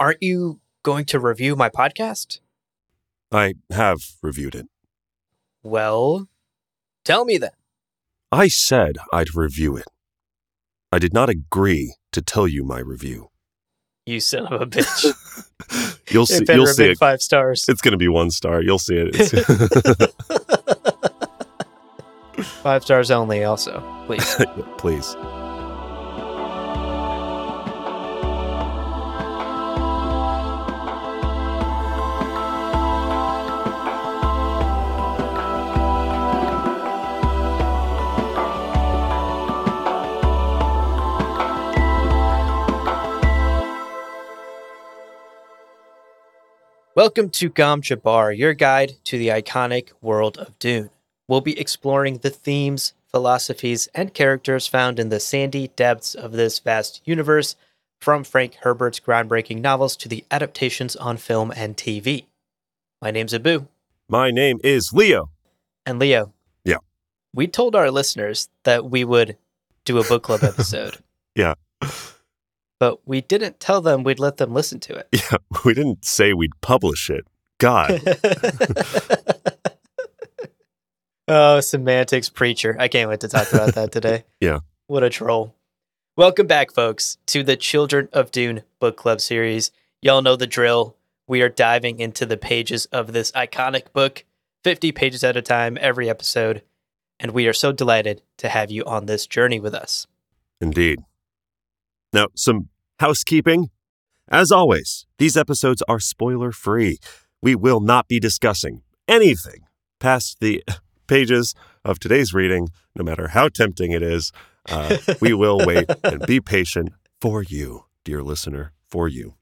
aren't you going to review my podcast? I have reviewed it. Well, tell me then. I said I'd review it. I did not agree to tell you my review. You son of a bitch. You'll see. better You'll see it. five stars. It's going to be one star. You'll see it. Five stars only, also, please. Please. Welcome to Gom Jabbar, your guide to the iconic world of Dune. We'll be exploring the themes, philosophies, and characters found in the sandy depths of this vast universe, from Frank Herbert's groundbreaking novels to the adaptations on film and TV. My name's Abu, My name is Leo. and Leo. Yeah. We told our listeners that we would do a book club episode. Yeah. But we didn't tell them we'd let them listen to it. Yeah, we didn't say we'd publish it. God. oh, semantics preacher. I can't wait to talk about that today. Yeah. What a troll. Welcome back, folks, to the Children of Dune book club series. Y'all know the drill. We are diving into the pages of this iconic book, 50 pages at a time every episode. And we are so delighted to have you on this journey with us. Indeed. Now, some housekeeping. As always, these episodes are spoiler free. We will not be discussing anything past the pages of today's reading, no matter how tempting it is. Uh, we will wait and be patient for you, dear listener, for you.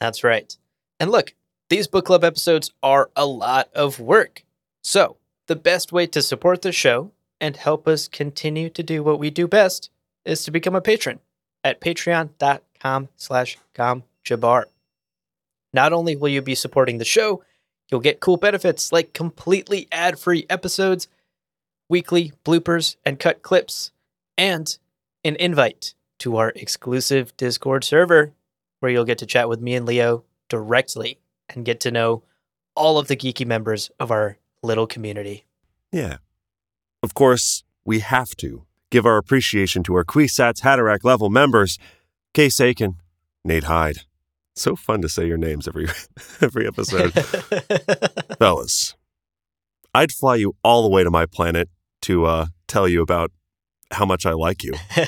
That's right. And look, these book club episodes are a lot of work. So, the best way to support the show and help us continue to do what we do best is to become a patron at patreon.com slash gomjabar. Not only will you be supporting the show, you'll get cool benefits like completely ad-free episodes, weekly bloopers and cut clips, and an invite to our exclusive Discord server where you'll get to chat with me and Leo directly and get to know all of the geeky members of our little community. Yeah. Of course, we have to give our appreciation to our Kwisatz Haderach level members, Case Aiken, Nate Hyde. So fun to say your names every every episode. Fellas, I'd fly you all the way to my planet to uh, tell you about how much I like you.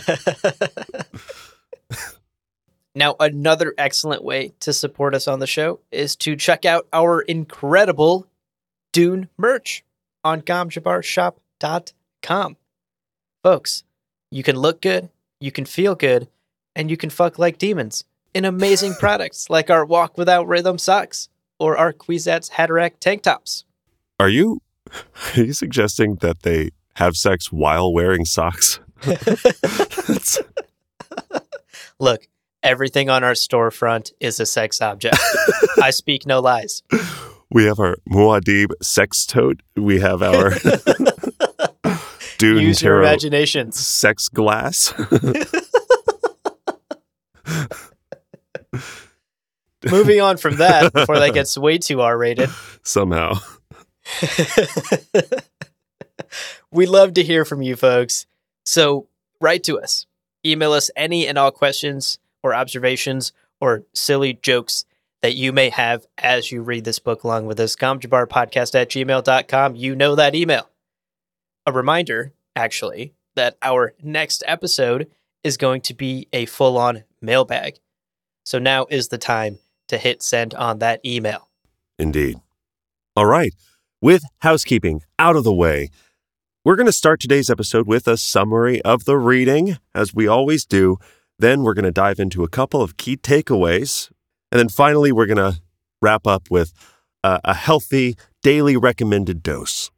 now, another excellent way to support us on the show is to check out our incredible Dune merch on gomjabarshop.com. Folks, you can look good, you can feel good, and you can fuck like demons in amazing products like our Walk Without Rhythm socks or our Kwisatz Haderach tank tops. Are you are you suggesting that they have sex while wearing socks? Look, everything on our storefront is a sex object. I speak no lies. we have our Muad'Dib sex tote. We have our Dune Use your Tarot imaginations. sex glass. Moving on from that, before that gets way too R rated, Somehow. we love to hear from you folks. So write to us. Email us any and all questions or observations or silly jokes that you may have as you read this book along with us. Comjabarpodcast at gmail.com. You know that email. A reminder, actually, that our next episode is going to be a full on mailbag. So now is the time to hit send on that email. Indeed. All right. With housekeeping out of the way, we're going to start today's episode with a summary of the reading, as we always do. Then we're going to dive into a couple of key takeaways. And then finally, we're going to wrap up with a, a healthy daily recommended dose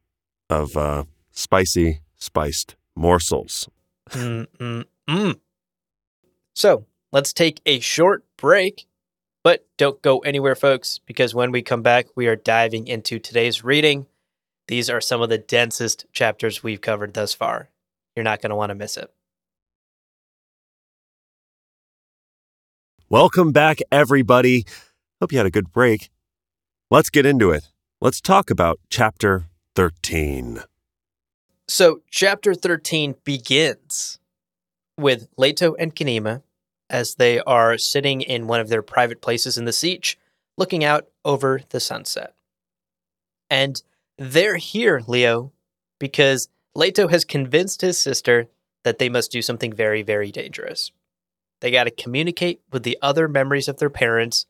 of uh, spicy, spiced morsels. Mm, mm, mm. So let's take a short break, but don't go anywhere, folks, because when we come back, we are diving into today's reading. These are some of the densest chapters we've covered thus far. You're not going to want to miss it. Welcome back, everybody. Hope you had a good break. Let's get into it. Let's talk about chapter 13. So, chapter 13 begins with Leto and Ganima as they are sitting in one of their private places in the sietch, looking out over the sunset. And they're here, Leo, because Leto has convinced his sister that they must do something very, very dangerous. They got to communicate with the other memories of their parents,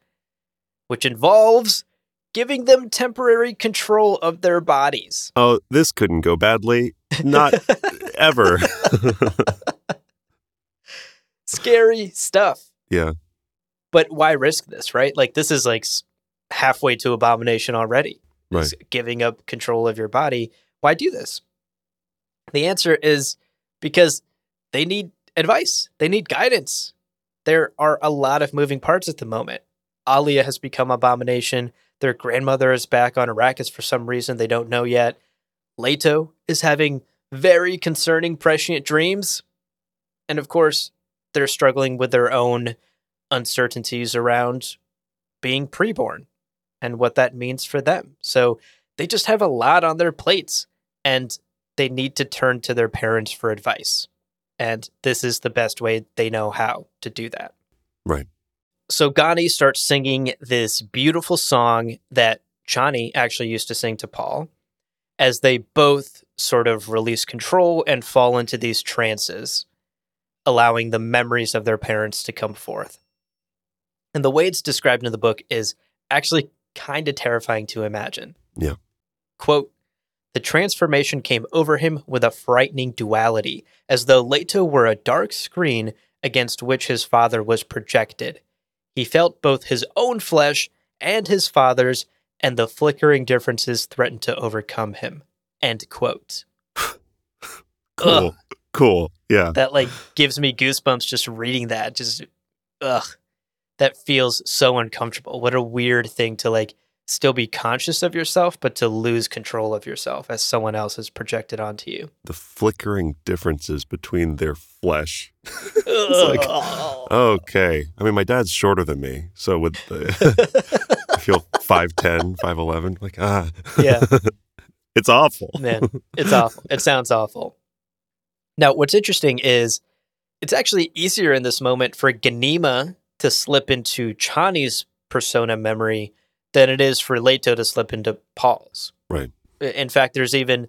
which involves giving them temporary control of their bodies. Oh, this couldn't go badly. Not ever. Scary stuff. yeah. But why risk this, right? Like, this is like halfway to abomination already. Right. giving up control of your body. Why do this? The answer is because they need advice, they need guidance. There are a lot of moving parts at the moment. Alia has become abomination. Their grandmother is back on Arrakis for some reason they don't know yet. Leto is having very concerning prescient dreams. And of course, they're struggling with their own uncertainties around being preborn and what that means for them. So they just have a lot on their plates and they need to turn to their parents for advice. And this is the best way they know how to do that. Right. So Gani starts singing this beautiful song that Chani actually used to sing to Paul as they both sort of release control and fall into these trances, allowing the memories of their parents to come forth. And the way it's described in the book is actually kind of terrifying to imagine. Yeah. Quote, the transformation came over him with a frightening duality, as though Leto were a dark screen against which his father was projected. He felt both his own flesh and his father's, and the flickering differences threatened to overcome him. End quote. Cool. Ugh. Cool. Yeah. That like gives me goosebumps just reading that. Just ugh. That feels so uncomfortable. What a weird thing to like still be conscious of yourself, but to lose control of yourself as someone else is projected onto you. The flickering differences between their flesh. Ugh. Okay. I mean, my dad's shorter than me. So with the, feel 5'10, 5'11. Like, ah. Yeah. it's awful. Man, it's awful. It sounds awful. Now, what's interesting is it's actually easier in this moment for Ganima to slip into Chani's persona memory than it is for Leto to slip into Paul's. Right. In fact, there's even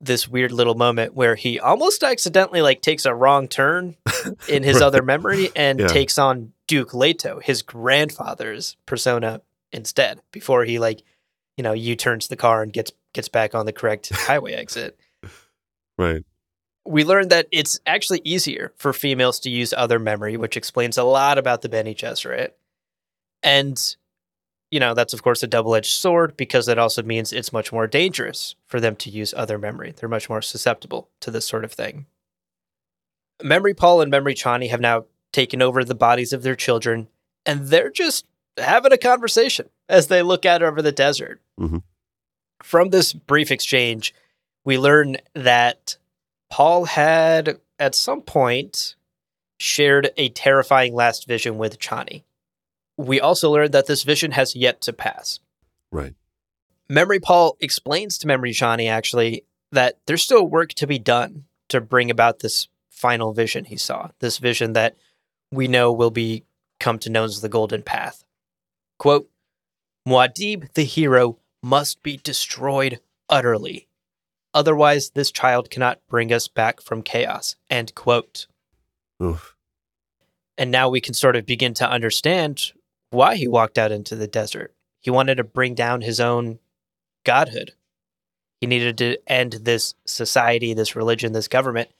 this weird little moment where he almost accidentally like takes a wrong turn in his Right. other memory and Yeah. takes on Duke Leto, his grandfather's persona instead, before he like, you know, U-turns the car and gets gets back on the correct highway exit. Right. We learned that it's actually easier for females to use other memory, which explains a lot about the Bene Gesserit. And, you know, that's of course a double edged sword because it also means it's much more dangerous for them to use other memory. They're much more susceptible to this sort of thing. Memory Paul and Memory Chani have now taken over the bodies of their children, and they're just having a conversation as they look out over the desert. Mhm. From this brief exchange, we learn that Paul had, at some point, shared a terrifying last vision with Chani. We also learned that this vision has yet to pass. Right. Memory Paul explains to Memory Chani, actually, that there's still work to be done to bring about this final vision he saw, this vision that we know will be come to known as the Golden Path. Quote, Muad'Dib, the hero, must be destroyed utterly. Otherwise, this child cannot bring us back from chaos. End quote. Oof. And now we can sort of begin to understand why he walked out into the desert. He wanted to bring down his own godhood. He needed to end this society, this religion, this government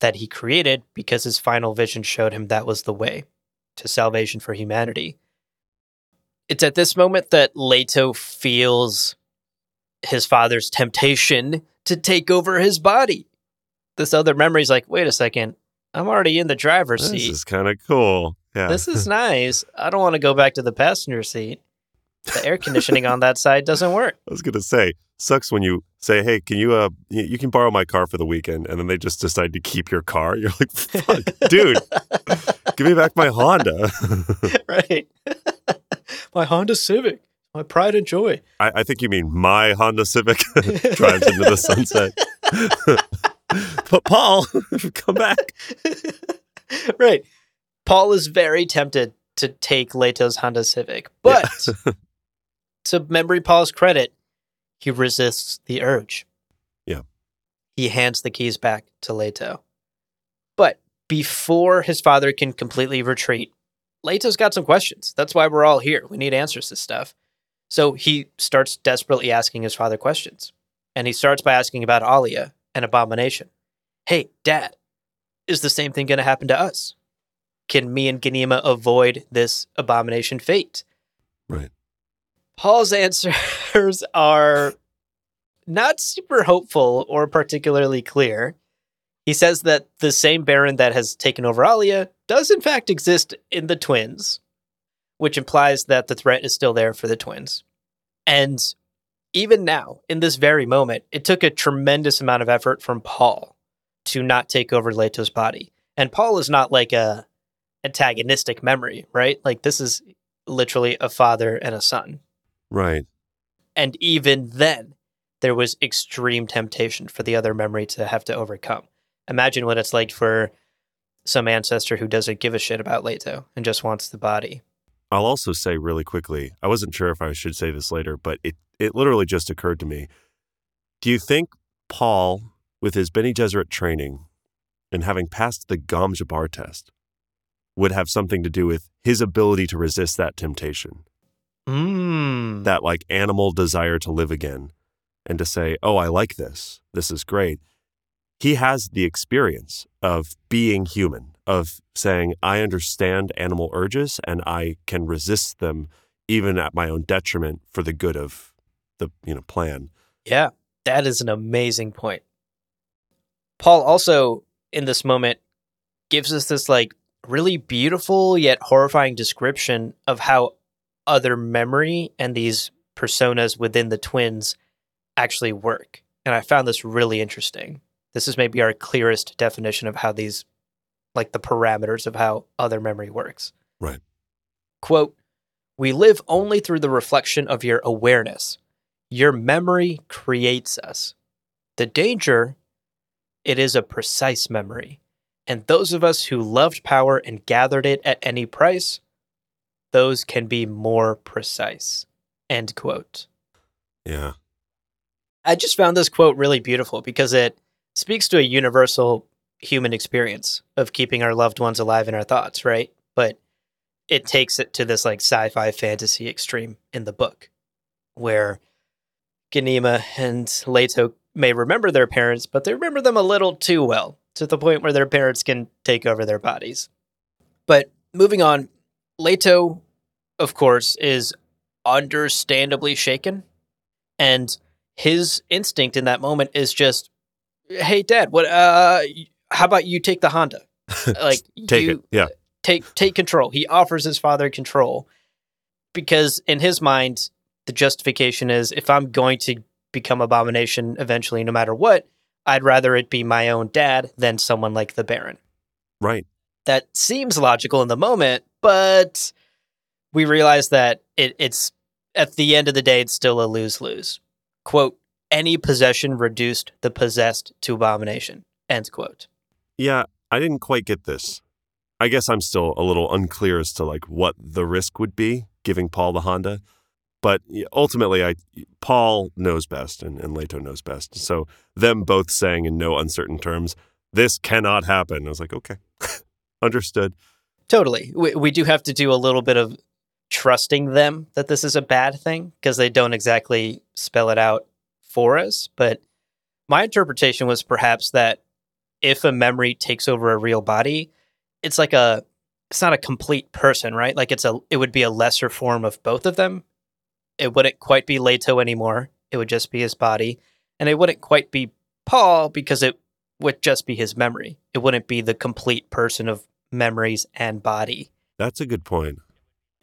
that he created because his final vision showed him that was the way to salvation for humanity. It's at this moment that Leto feels his father's temptation to take over his body. This other memory's like, wait a second, I'm already in the driver's This seat. This is kind of cool. Yeah. This is nice. I don't want to go back to the passenger seat. The air conditioning on that side doesn't work. I was gonna say, sucks when you say, "Hey, can you uh, you, you can borrow my car for the weekend," and then they just decide to keep your car. You're like, "Fuck, dude, Give me back my Honda. right. My Honda Civic, my pride and joy. I, I think you mean my Honda Civic drives into the sunset. but Paul, come back. right. Paul is very tempted to take Leto's Honda Civic, but Yeah. to Memory Paul's credit, he resists the urge. Yeah. He hands the keys back to Leto. But before his father can completely retreat, Leto's got some questions. That's why we're all here. We need answers to stuff. So he starts desperately asking his father questions. And he starts by asking about Alia and Abomination. Hey, Dad, is the same thing going to happen to us? Can me and Ganima avoid this Abomination fate? Right. Paul's answers are not super hopeful or particularly clear. He says that the same Baron that has taken over Alia does in fact exist in the twins, which implies that the threat is still there for the twins. And even now, in this very moment, it took a tremendous amount of effort from Paul to not take over Leto's body. And Paul is not like a antagonistic memory, right? Like this is literally a father and a son. Right. And even then, there was extreme temptation for the other memory to have to overcome. Imagine what it's like for some ancestor who doesn't give a shit about Leto and just wants the body. I'll also say really quickly, I wasn't sure if I should say this later, but it, it literally just occurred to me. Do you think Paul, with his Bene Gesserit training and having passed the Gom Jabbar test, would have something to do with his ability to resist that temptation, Mm. that like animal desire to live again and to say, oh, I like this. This is great. He has the experience of being human, of saying, I understand animal urges and I can resist them even at my own detriment for the good of the you know plan. Yeah, that is an amazing point. Paul also, in this moment, gives us this like really beautiful yet horrifying description of how other memory and these personas within the twins actually work. And I found this really interesting. This is maybe our clearest definition of how these, like the parameters of how other memory works. Right. Quote, we live only through the reflection of your awareness. Your memory creates us. The danger, it is a precise memory. And those of us who loved power and gathered it at any price, those can be more precise. End quote. Yeah. I just found this quote really beautiful because it speaks to a universal human experience of keeping our loved ones alive in our thoughts, right? But it takes it to this like sci-fi fantasy extreme in the book where Ganima and Leto may remember their parents, but they remember them a little too well to the point where their parents can take over their bodies. But moving on, Leto, of course, is understandably shaken. And his instinct in that moment is just, hey, dad, what, uh, how about you take the Honda? Like, Take it. Yeah. take take control. He offers his father control because in his mind, the justification is if I'm going to become abomination eventually, no matter what, I'd rather it be my own dad than someone like the Baron. Right. That seems logical in the moment, but we realize that it, it's at the end of the day, it's still a lose lose. Quote, any possession reduced the possessed to abomination. End quote. Yeah, I didn't quite get this. I guess I'm still a little unclear as to like what the risk would be giving Paul the Honda. But ultimately, I Paul knows best and, and Leto knows best. So them both saying in no uncertain terms, this cannot happen. I was like, okay, understood. Totally. We, we do have to do a little bit of trusting them that this is a bad thing because they don't exactly spell it out for us. But my interpretation was perhaps that if a memory takes over a real body, it's like a it's not a complete person, right? Like it's a it would be a lesser form of both of them. It wouldn't quite be Leto anymore. It would just be his body. And it wouldn't quite be Paul because it would just be his memory. It wouldn't be the complete person of memories and body. That's a good point.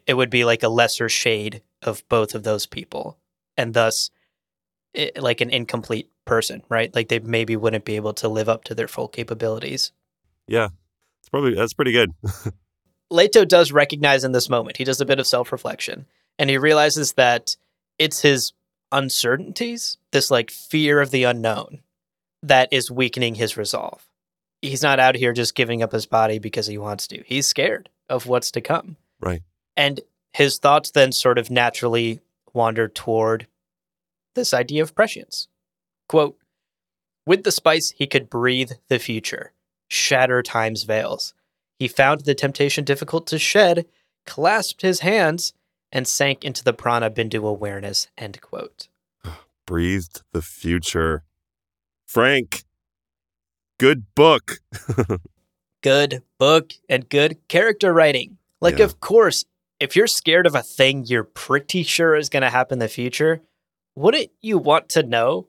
It would be like a lesser shade of both of those people. And thus, it, like an incomplete person, right? Like they maybe wouldn't be able to live up to their full capabilities. Yeah, it's probably that's pretty good. Leto does recognize in this moment, he does a bit of self reflection, and he realizes that it's his uncertainties, this like fear of the unknown, that is weakening his resolve. He's not out here just giving up his body because he wants to. He's scared of what's to come. Right. And his thoughts then sort of naturally wander toward this idea of prescience. Quote With the spice, he could breathe the future, shatter time's veils. He found the temptation difficult to shed, clasped his hands, and sank into the prana bindu awareness. End quote. Breathed the future. Frank, good book. good book and good character writing. Like, Yeah. of course, if you're scared of a thing you're pretty sure is going to happen in the future, wouldn't you want to know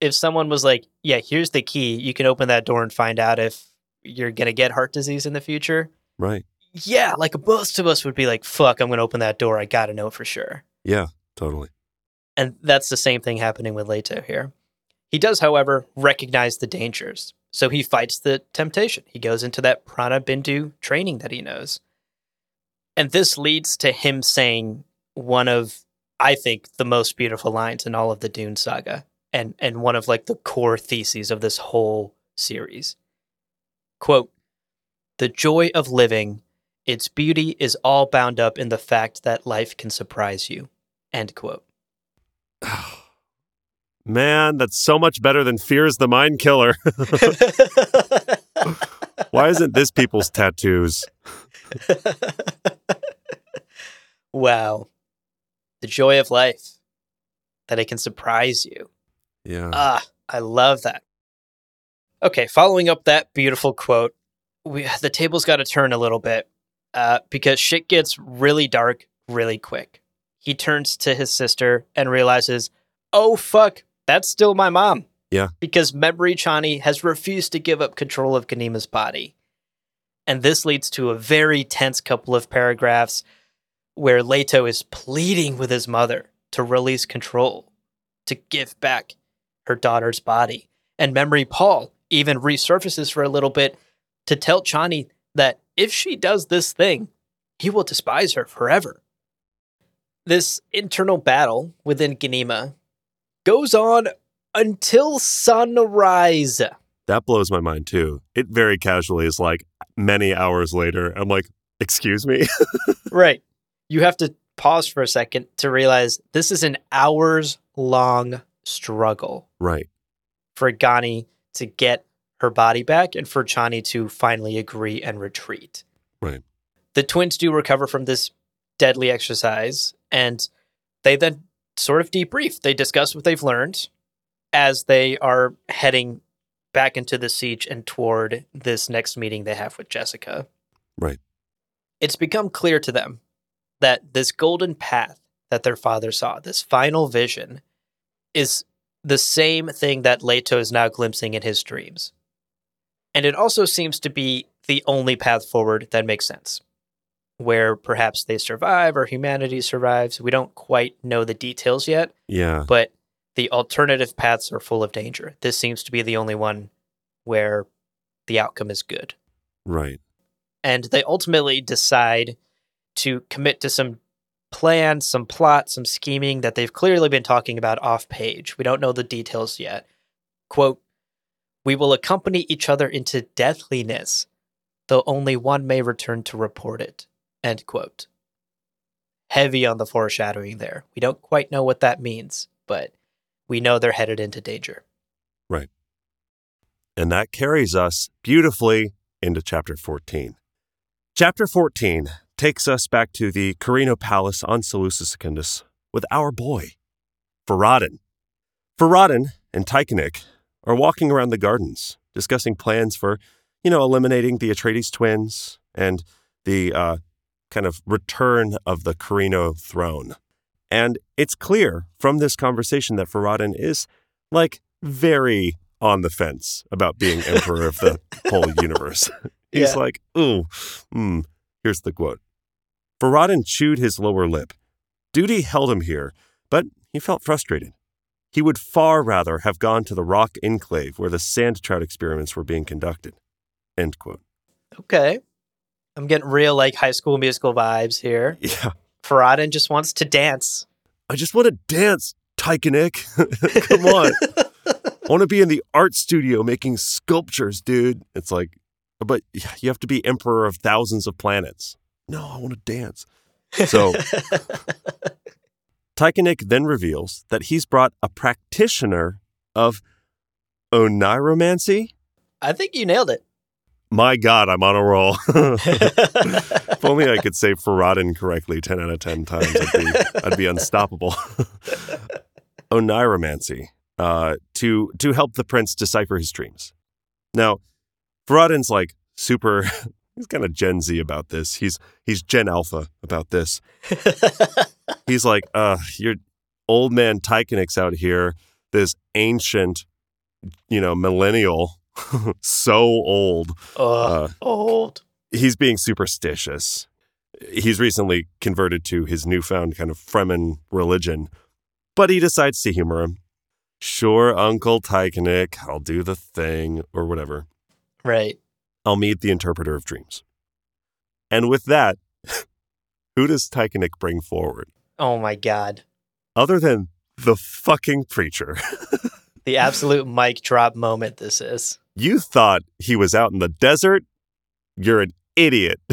if someone was like, yeah, here's the key, you can open that door and find out if you're going to get heart disease in the future? right. Yeah, like most of us would be like, fuck, I'm going to open that door. I got to know for sure. Yeah, totally. And that's the same thing happening with Leto here. He does, however, recognize the dangers. So he fights the temptation. He goes into that prana bindu training that he knows. And this leads to him saying one of, I think, the most beautiful lines in all of the Dune saga and, and one of like the core theses of this whole series. Quote, the joy of living, its beauty is all bound up in the fact that life can surprise you. End quote. Man, that's so much better than Fear's the Mind Killer. Why isn't this people's tattoos? wow. The joy of life, that it can surprise you. Yeah. Ah, I love that. Okay, following up that beautiful quote, we the table's got to turn a little bit uh, because shit gets really dark really quick. He turns to his sister and realizes, oh fuck, that's still my mom. Yeah. Because Memory Chani has refused to give up control of Ganima's body. And this leads to a very tense couple of paragraphs where Leto is pleading with his mother to release control, to give back her daughter's body. And Memory Paul even resurfaces for a little bit to tell Chani that if she does this thing, he will despise her forever. This internal battle within Ganima goes on until sunrise. That blows my mind too. It very casually is like many hours later. I'm like, excuse me? right. You have to pause for a second to realize this is an hours long struggle right. for Gani to get her body back and for Chani to finally agree and retreat. Right. The twins do recover from this deadly exercise and they then sort of debrief. They discuss what they've learned as they are heading back into the sietch and toward this next meeting they have with Jessica. Right. It's become clear to them that this golden path that their father saw, this final vision, is the same thing that Leto is now glimpsing in his dreams. And it also seems to be the only path forward that makes sense, where perhaps they survive or humanity survives. We don't quite know the details yet, Yeah. but the alternative paths are full of danger. This seems to be the only one where the outcome is good. Right. And they ultimately decide to commit to some plan, some plot, some scheming that they've clearly been talking about off page. We don't know the details yet. Quote, we will accompany each other into deathliness, though only one may return to report it. End quote. Heavy on the foreshadowing there. We don't quite know what that means, but we know they're headed into danger. Right. And that carries us beautifully into chapter 14. Chapter 14 takes us back to the Corrino Palace on Salusa Secundus with our boy, Farad'n. Farad'n and Tyekanik are walking around the gardens, discussing plans for, you know, eliminating the Atreides twins and the uh, kind of return of the Corrino throne. And it's clear from this conversation that Farad'n is like very on the fence about being emperor of the whole universe. He's Yeah. like, ooh, mm. here's the quote. Farad'n chewed his lower lip. Duty held him here, but he felt frustrated. He would far rather have gone to the rock enclave where the sand trout experiments were being conducted. End quote. Okay. I'm getting real like high school musical vibes here. Yeah. Farad'n just wants to dance. I just want to dance, Tyekanik. Come on. I want to be in the art studio making sculptures, dude. It's like, but you have to be emperor of thousands of planets. No, I want to dance. So Tyekanik then reveals that he's brought a practitioner of oniromancy. I think you nailed it. My God, I'm on a roll. if only I could say Farad'n correctly 10 out of 10 times, I'd be, I'd be unstoppable. oniromancy uh, to, to help the prince decipher his dreams. Now, Farad'n's like super, he's kind of Gen Z about this. He's, he's Gen Alpha about this. he's like, uh, your old man Tyekanik's out here, this ancient, you know, millennial, so old. Ugh, Uh, old. he's being superstitious. He's recently converted to his newfound kind of Fremen religion, but he decides to humor him. Sure, Uncle Tyekanik, I'll do the thing, or whatever. Right. I'll meet the interpreter of dreams. And with that, who does Tyekanik bring forward? Oh my God. Other than the fucking preacher. The absolute mic drop moment this is. You thought he was out in the desert? You're an idiot.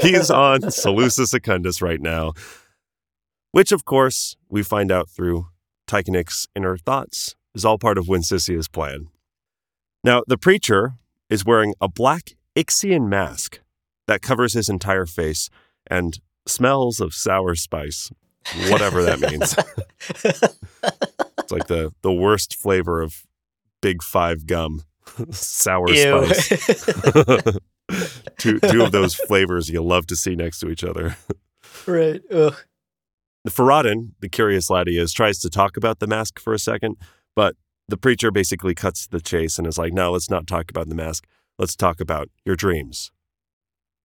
He's on Salusa Secundus right now, which, of course, we find out through Tyekanik's inner thoughts is all part of Wensicia's plan. Now, the preacher is wearing a black Ixian mask that covers his entire face and smells of sour spice, whatever that means. It's like the, the worst flavor of Big Five gum, sour Ew. spice. two two of those flavors you love to see next to each other. right. Ugh. The Farad'n, the curious lad he is, tries to talk about the mask for a second, but the preacher basically cuts the chase and is like, "No, let's not talk about the mask. Let's talk about your dreams."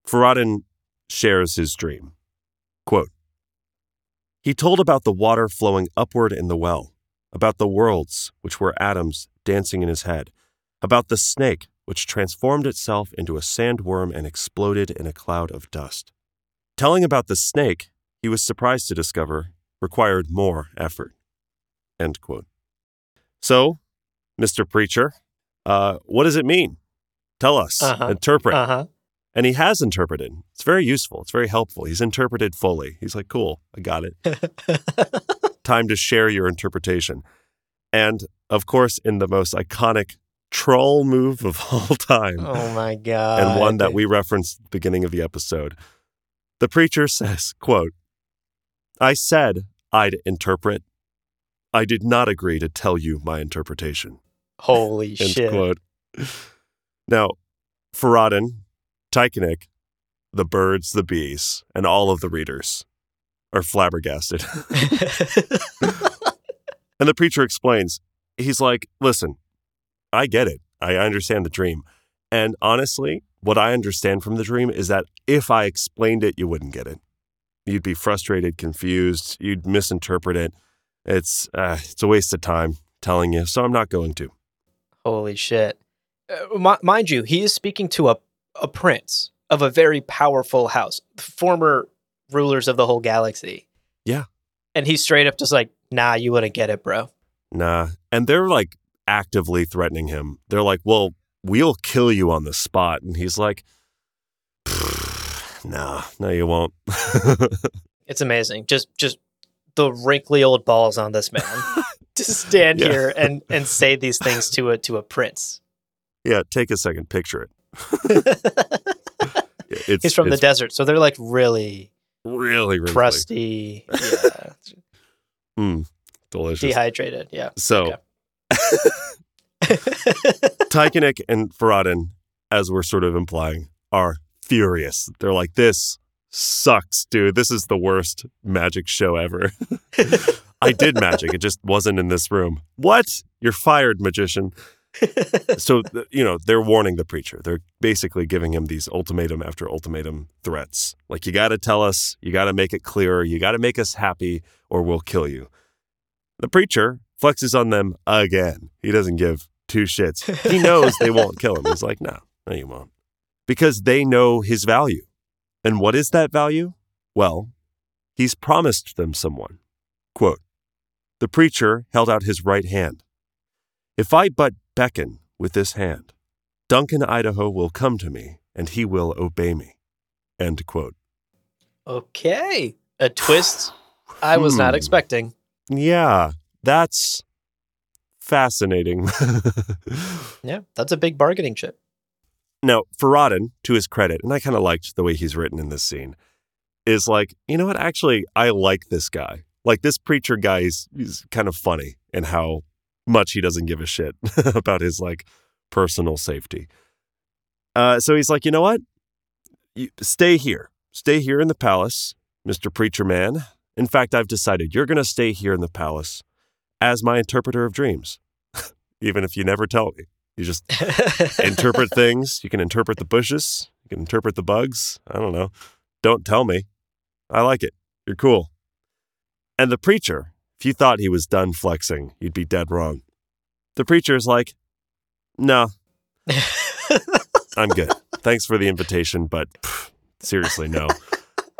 Farad'n shares his dream. Quote, he told about the water flowing upward in the well, about the worlds, which were atoms dancing in his head, about the snake, which transformed itself into a sandworm and exploded in a cloud of dust. Telling about the snake, he was surprised to discover, required more effort. End quote. So, Mr. Preacher, uh, what does it mean? Tell us. Uh-huh. Interpret. Uh huh. And he has interpreted. It's very useful. It's very helpful. He's interpreted fully. He's like, cool, I got it. Time to share your interpretation. And of course, in the most iconic troll move of all time, oh my God. and one that we referenced at the beginning of the episode, the preacher says, quote, I said I'd interpret. I did not agree to tell you my interpretation. Holy End shit. quote. Now, Farad'n, Tyekanik, the birds, the bees, and all of the readers are flabbergasted. and the preacher explains, he's like, listen, I get it. I understand the dream. And honestly, what I understand from the dream is that if I explained it, you wouldn't get it. You'd be frustrated, confused, you'd misinterpret it. It's uh, it's a waste of time telling you, so I'm not going to. Holy shit. Uh, mi- mind you, he is speaking to a, a prince of a very powerful house, former rulers of the whole galaxy. Yeah. And he's straight up just like, nah, you wouldn't get it, bro. Nah. And they're like actively threatening him. They're like, well, we'll kill you on the spot. And he's like, nah, no, you won't. It's amazing. Just just the wrinkly old balls on this man to stand Yeah. here and and say these things to a to a prince. yeah, take a second, picture it. It's, He's from the desert, so they're like really really, really crusty, yeah, Mm, delicious. dehydrated. Yeah. So, Tyekanik and Farad'n, as we're sort of implying, are furious. They're like, this sucks, dude. This is the worst magic show ever. I did magic. It just wasn't in this room. What? You're fired, magician. so, you know, they're warning the preacher. They're basically giving him these ultimatum after ultimatum threats. Like, you got to tell us, you got to make it clearer, you got to make us happy, or we'll kill you. The preacher flexes on them again. He doesn't give two shits. He knows they won't kill him. He's like, no, no, you won't. because they know his value. And what is that value? Well, he's promised them someone. Quote The preacher held out his right hand. If I but beckon with this hand, Duncan, Idaho will come to me and he will obey me. End quote. Okay. A twist I was not Hmm. expecting. Yeah, that's fascinating. Yeah, that's a big bargaining chip. Now, Farad'n, to his credit, and I kind of liked the way he's written in this scene, is like, you know what? Actually, I like this guy. Like, this preacher guy is he's kind of funny in how much he doesn't give a shit about his like personal safety. Uh, so he's like, you know what? You, stay here. Stay here in the palace, Mr. Preacher Man. In fact, I've decided you're going to stay here in the palace as my interpreter of dreams, even if you never tell me. You just interpret things. You can interpret the bushes. You can interpret the bugs. I don't know. Don't tell me. I like it. You're cool. And the preacher, if you thought he was done flexing, you'd be dead wrong. The preacher is like, no, I'm good. Thanks for the invitation, but pff, seriously, no.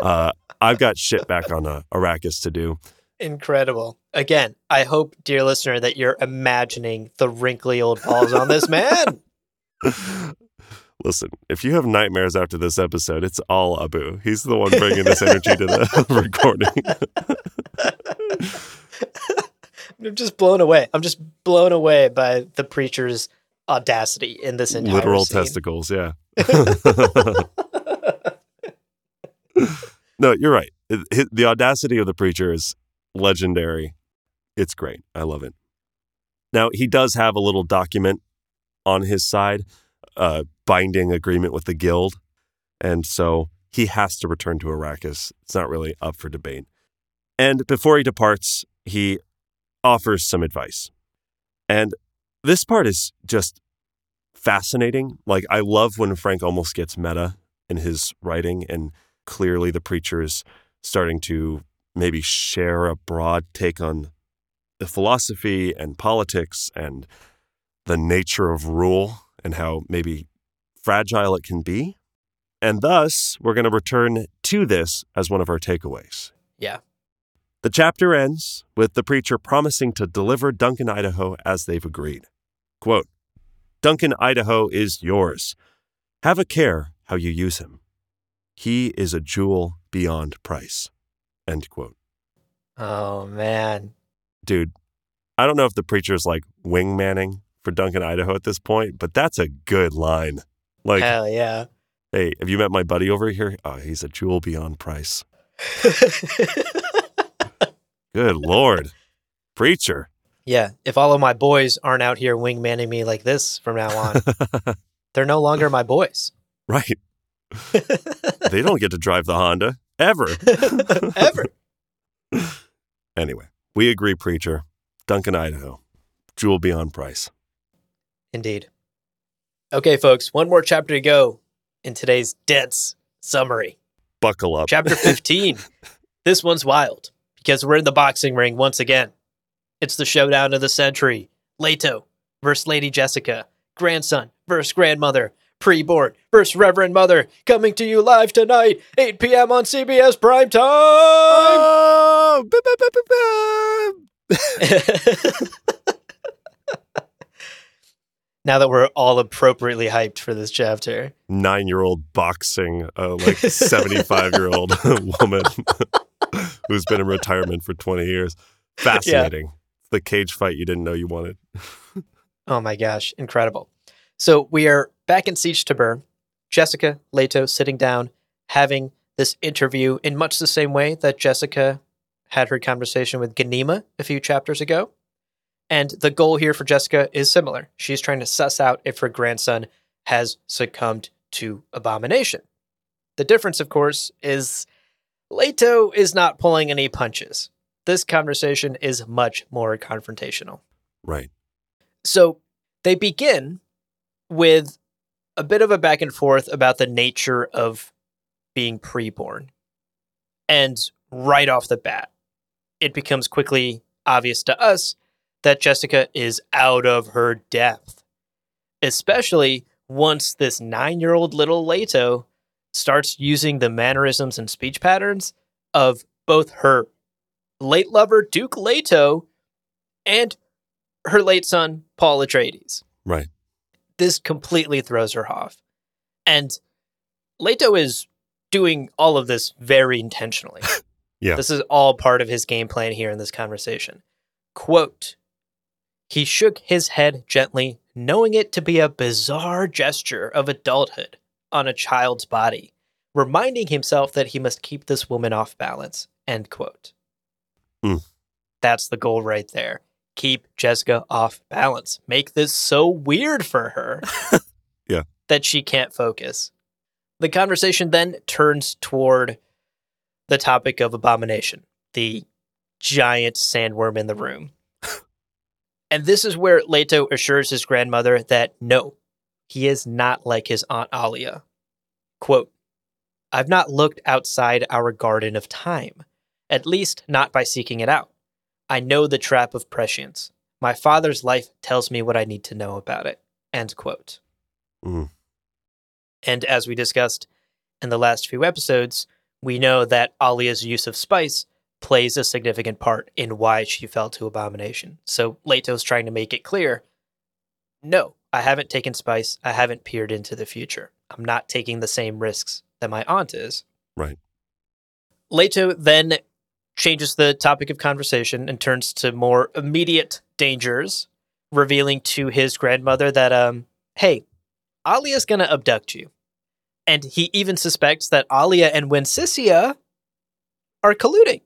Uh, I've got shit back on uh, Arrakis to do. Incredible. Again, I hope, dear listener, that you're imagining the wrinkly old balls on this man. Listen, if you have nightmares after this episode, it's all Abu. He's the one bringing this energy to the recording. I'm just blown away. I'm just blown away by the preacher's audacity in this entire Literal scene. testicles, yeah. no, you're right. It- it- the audacity of the preacher is legendary. It's great. I love it. Now, he does have a little document on his side, uh, binding agreement with the guild. And so he has to return to Arrakis. It's not really up for debate. And before he departs, he offers some advice. And this part is just fascinating. Like, I love when Frank almost gets meta in his writing, and clearly the preacher is starting to maybe share a broad take on the philosophy and politics and the nature of rule and how maybe fragile it can be. And thus, we're going to return to this as one of our takeaways. Yeah. The chapter ends with the preacher promising to deliver Duncan, Idaho as they've agreed. Quote Duncan, Idaho is yours. Have a care how you use him. He is a jewel beyond price. End quote. Oh man. Dude, I don't know if the preacher's like wingmanning for Duncan, Idaho at this point, but that's a good line. Like, Hell yeah. hey, have you met my buddy over here? Oh, he's a jewel beyond price. Good Lord. Preacher. yeah. If all of my boys aren't out here wingmanning me like this from now on, they're no longer my boys. right. They don't get to drive the Honda ever. Ever. Anyway, we agree, preacher. Duncan, Idaho. Jewel beyond price. Indeed. Okay, folks, one more chapter to go in today's dense summary. Buckle up. Chapter 15. this one's wild because we're in the boxing ring once again. It's the showdown of the century. Leto versus Lady Jessica. Grandson versus grandmother. Preborn versus Reverend Mother. Coming to you live tonight, 8 p.m. on CBS Primetime. Oh! Now that we're all appropriately hyped for this chapter. Nine year old boxing a like 75 year old woman who's been in retirement for 20 years. Fascinating. The cage fight you didn't know you wanted. Oh my gosh, incredible. So we are back in Sietch Tabr. Jessica, Leto sitting down, having this interview in much the same way that Jessica had her conversation with Ganima a few chapters ago. And the goal here for Jessica is similar. She's trying to suss out if her grandson has succumbed to abomination. The difference, of course, is Leto is not pulling any punches. This conversation is much more confrontational. Right. So they begin with a bit of a back and forth about the nature of being preborn. And right off the bat, it becomes quickly obvious to us that Jessica is out of her depth, especially once this nine year old little Leto starts using the mannerisms and speech patterns of both her late lover, Duke Leto, and her late son, Paul Atreides. Right. This completely throws her off. And Leto is doing all of this very intentionally. Yeah. This is all part of his game plan here in this conversation. Quote He shook his head gently, knowing it to be a bizarre gesture of adulthood on a child's body, reminding himself that he must keep this woman off balance. End quote. Hmm. That's the goal right there. Keep Jessica off balance. Make this so weird for her Yeah. that she can't focus. The conversation then turns toward the topic of abomination, the giant sandworm in the room. and this is where Leto assures his grandmother that no, he is not like his Aunt Alia. Quote, I've not looked outside our garden of time, at least not by seeking it out. I know the trap of prescience. My father's life tells me what I need to know about it. End quote. Mm. And as we discussed in the last few episodes, we know that Alia's use of spice plays a significant part in why she fell to abomination. So Leto's trying to make it clear no, I haven't taken spice. I haven't peered into the future. I'm not taking the same risks that my aunt is. Right. Leto then changes the topic of conversation and turns to more immediate dangers, revealing to his grandmother that, um, hey, Alia's gonna abduct you. And he even suspects that Alia and Wensicia are colluding.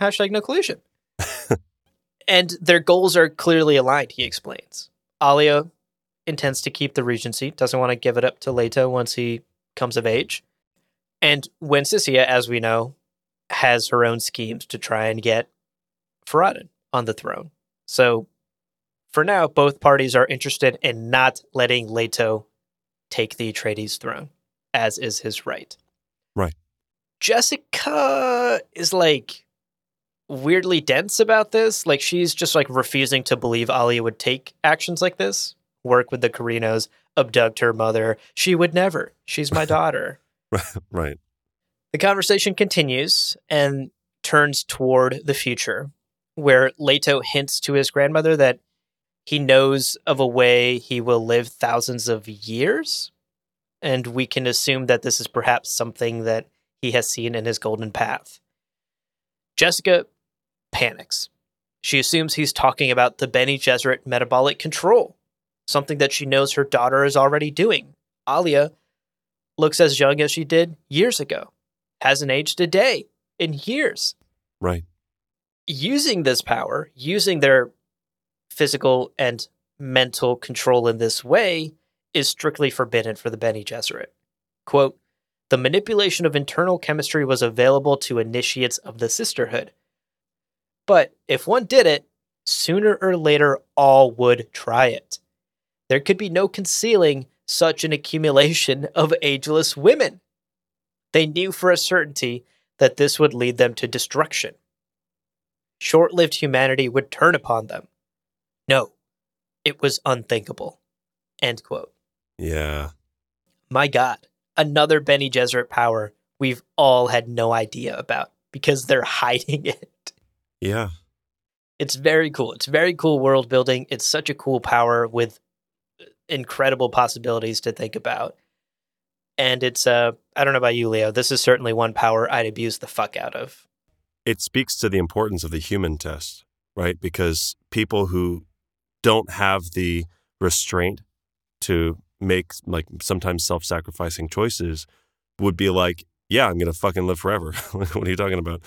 Hashtag no collusion. and their goals are clearly aligned, he explains. Alia intends to keep the regency, doesn't want to give it up to Leto once he comes of age. And Wensicia, as we know, has her own schemes to try and get Farad'n on the throne. So for now, both parties are interested in not letting Leto take the Atreides throne, as is his right. Right. Jessica is like weirdly dense about this. Like she's just like refusing to believe Alia would take actions like this, work with the Corrinos, abduct her mother. She would never. She's my daughter. right. The conversation continues and turns toward the future, where Leto hints to his grandmother that he knows of a way he will live thousands of years. And we can assume that this is perhaps something that he has seen in his golden path. Jessica panics. She assumes he's talking about the Bene Gesserit metabolic control, something that she knows her daughter is already doing. Alia looks as young as she did years ago, hasn't aged a day in years. Right. Using this power, using their physical and mental control in this way, is strictly forbidden for the Bene Gesserit. Quote, the manipulation of internal chemistry was available to initiates of the sisterhood. But if one did it, sooner or later all would try it. There could be no concealing such an accumulation of ageless women. They knew for a certainty that this would lead them to destruction. Short lived humanity would turn upon them. No, it was unthinkable. End quote. Yeah. My God, another Bene Gesserit power we've all had no idea about because they're hiding it. Yeah. It's very cool. It's very cool world building. It's such a cool power with incredible possibilities to think about. And it's uh I don't know about you, Leo. This is certainly one power I'd abuse the fuck out of. It speaks to the importance of the human test, right? Because people who don't have the restraint to make like sometimes self-sacrificing choices would be like, yeah, I'm to fucking live forever. what are you talking about?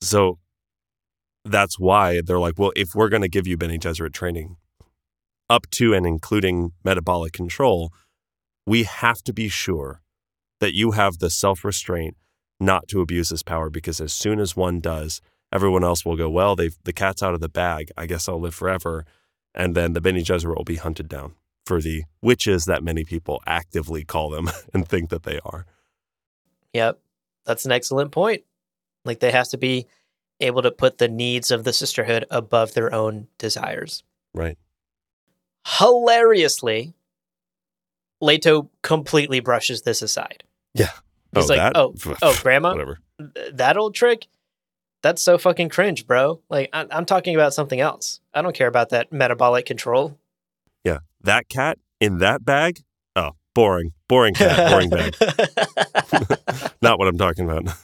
So that's why they're like, well, if we're to give you Bene Gesserit training up to and including metabolic control, we have to be sure that you have the self restraint not to abuse this power because as soon as one does, everyone else will go, well, they've, the cat's out of the bag. I guess I'll live forever. And then the Bene Gesserit will be hunted down for the witches that many people actively call them and think that they are. Yep. That's an excellent point. Like they have to be able to put the needs of the sisterhood above their own desires. Right. Hilariously, Leto completely brushes this aside. Yeah. He's oh, like, that? "Oh, oh, grandma, Whatever. That old trick, that's so fucking cringe, bro. Like, I- I'm talking about something else. I don't care about that metabolic control. Yeah. That cat in that bag? Oh, boring. Boring cat. Boring bag. Not what I'm talking about.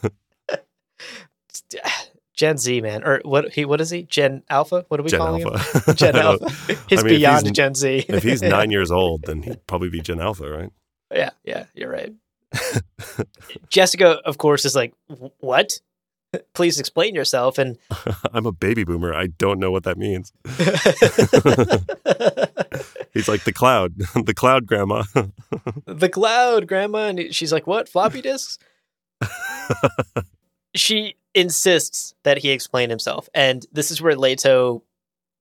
Gen Z, man, or what? He what is he? Gen Alpha? What are we Gen calling him? Gen Alpha. He's I mean, beyond he's- Gen Z. if he's nine years old, then he'd probably be Gen Alpha, right? yeah, yeah, you're right. Jessica, of course, is like, "What? Please explain yourself." And I'm a baby boomer. I don't know what that means. He's like the cloud, the cloud grandma. the cloud, Grandma, and she's like, "What? Floppy disks?" she insists that he explain himself, and this is where Leto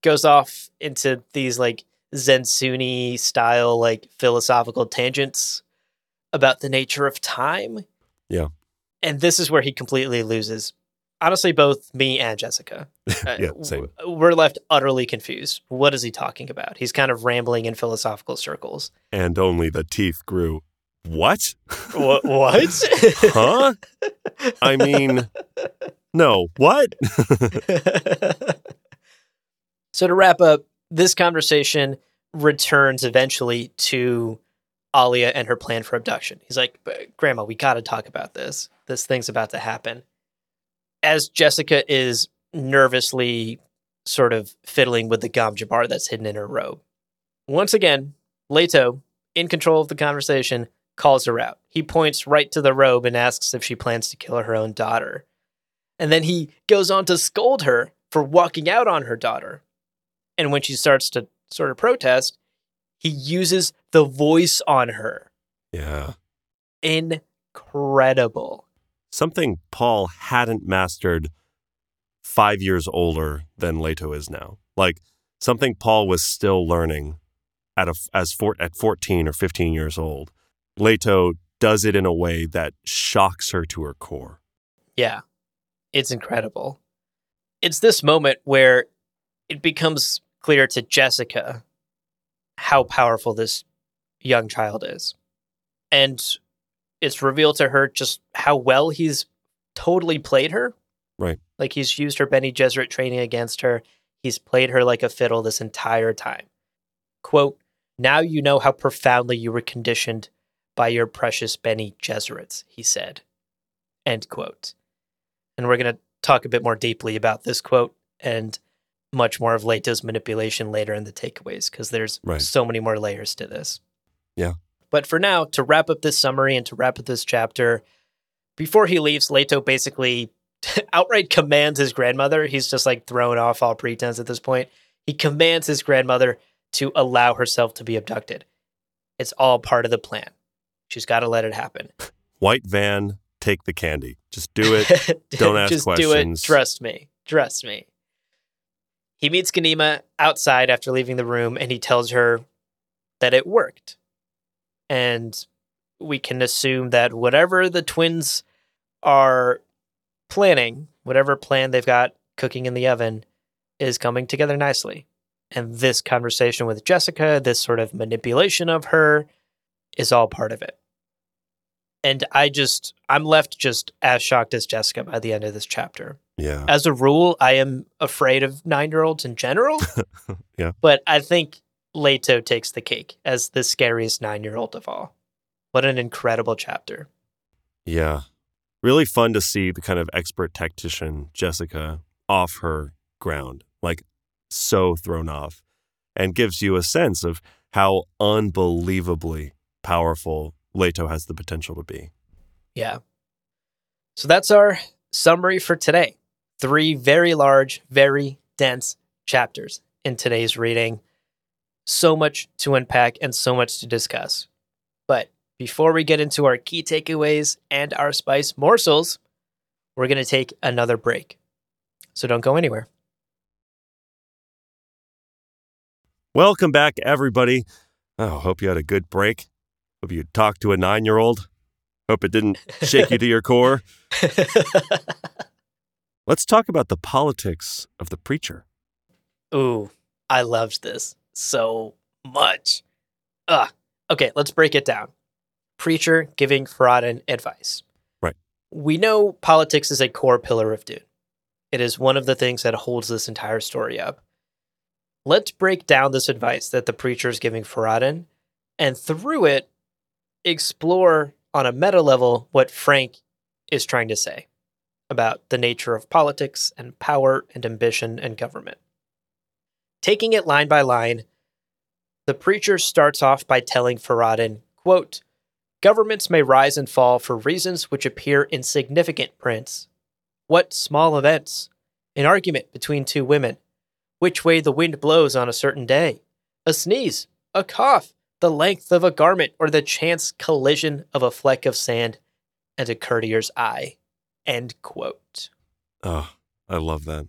goes off into these like Zensunni style like philosophical tangents about the nature of time. Yeah. and this is where he completely loses. Honestly, both me and Jessica. Uh, Yeah, same. We're left utterly confused. What is he talking about? He's kind of rambling in philosophical circles. and only the teeth grew. What? What? What? Huh? I mean, no. What? so to wrap up, this conversation returns eventually to Alia and her plan for abduction. He's like, "Grandma, we got to talk about this. This thing's about to happen." As Jessica is nervously sort of fiddling with the gom jabbar that's hidden in her robe. Once again, Leto, in control of the conversation, calls her out. He points right to the robe and asks if she plans to kill her own daughter. And then he goes on to scold her for walking out on her daughter. And when she starts to sort of protest, he uses the voice on her. yeah. Incredible. Something Paul hadn't mastered five years older than Leto is now. Like something Paul was still learning at a, as for, at 14 or 15 years old. Leto does it in a way that shocks her to her core. Yeah, it's incredible. It's this moment where it becomes clear to Jessica how powerful this young child is. And it's revealed to her just how well he's totally played her. Right. Like he's used her Bene Gesserit training against her. He's played her like a fiddle this entire time. Quote, now you know how profoundly you were conditioned by your precious Bene Gesserits, he said. End quote. And we're going to talk a bit more deeply about this quote and much more of Leto's manipulation later in the takeaways because there's Right. so many more layers to this. Yeah. But for now, to wrap up this summary and to wrap up this chapter, before he leaves, Leto basically outright commands his grandmother. He's just like thrown off all pretense at this point. He commands his grandmother to allow herself to be abducted. It's all part of the plan. She's got to let it happen. White van, take the candy. Just do it. Don't ask Just do questions. it. Trust me. Trust me. He meets Ganima outside after leaving the room and he tells her that it worked. And we can assume that whatever the twins are planning, whatever plan they've got cooking in the oven, is coming together nicely. And this conversation with Jessica, this sort of manipulation of her, is all part of it. And I just, I'm left just as shocked as Jessica by the end of this chapter. Yeah. As a rule, I am afraid of nine year olds in general. Yeah. But I think Leto takes the cake as the scariest nine year old of all. What an incredible chapter. Yeah. Really fun to see the kind of expert tactician, Jessica, off her ground, like so thrown off, and gives you a sense of how unbelievably powerful Leto has the potential to be. Yeah. So that's our summary for today. Three very large, very dense chapters in today's reading. So much to unpack and so much to discuss. But before we get into our key takeaways and our spice morsels, we're going to take another break. So don't go anywhere. Welcome back, everybody. Oh, hope you had a good break. Hope you talked to a nine year old. Hope it didn't shake you to your core. Let's talk about the politics of the preacher. Ooh, I loved this so much. Ugh, Okay, let's break it down. Preacher giving Farad'n advice. Right. We know politics is a core pillar of Dune. It is one of the things that holds this entire story up. Let's break down this advice that the preacher is giving Farad'n, and through it, explore on a meta level what Frank is trying to say about the nature of politics and power and ambition and government. Taking it line by line, the preacher starts off by telling Farad'n, quote, Governments may rise and fall for reasons which appear insignificant, Prince. What small events? An argument between two women. Which way the wind blows on a certain day. A sneeze, a cough, the length of a garment, or the chance collision of a fleck of sand and a courtier's eye. End quote. Oh, I love that.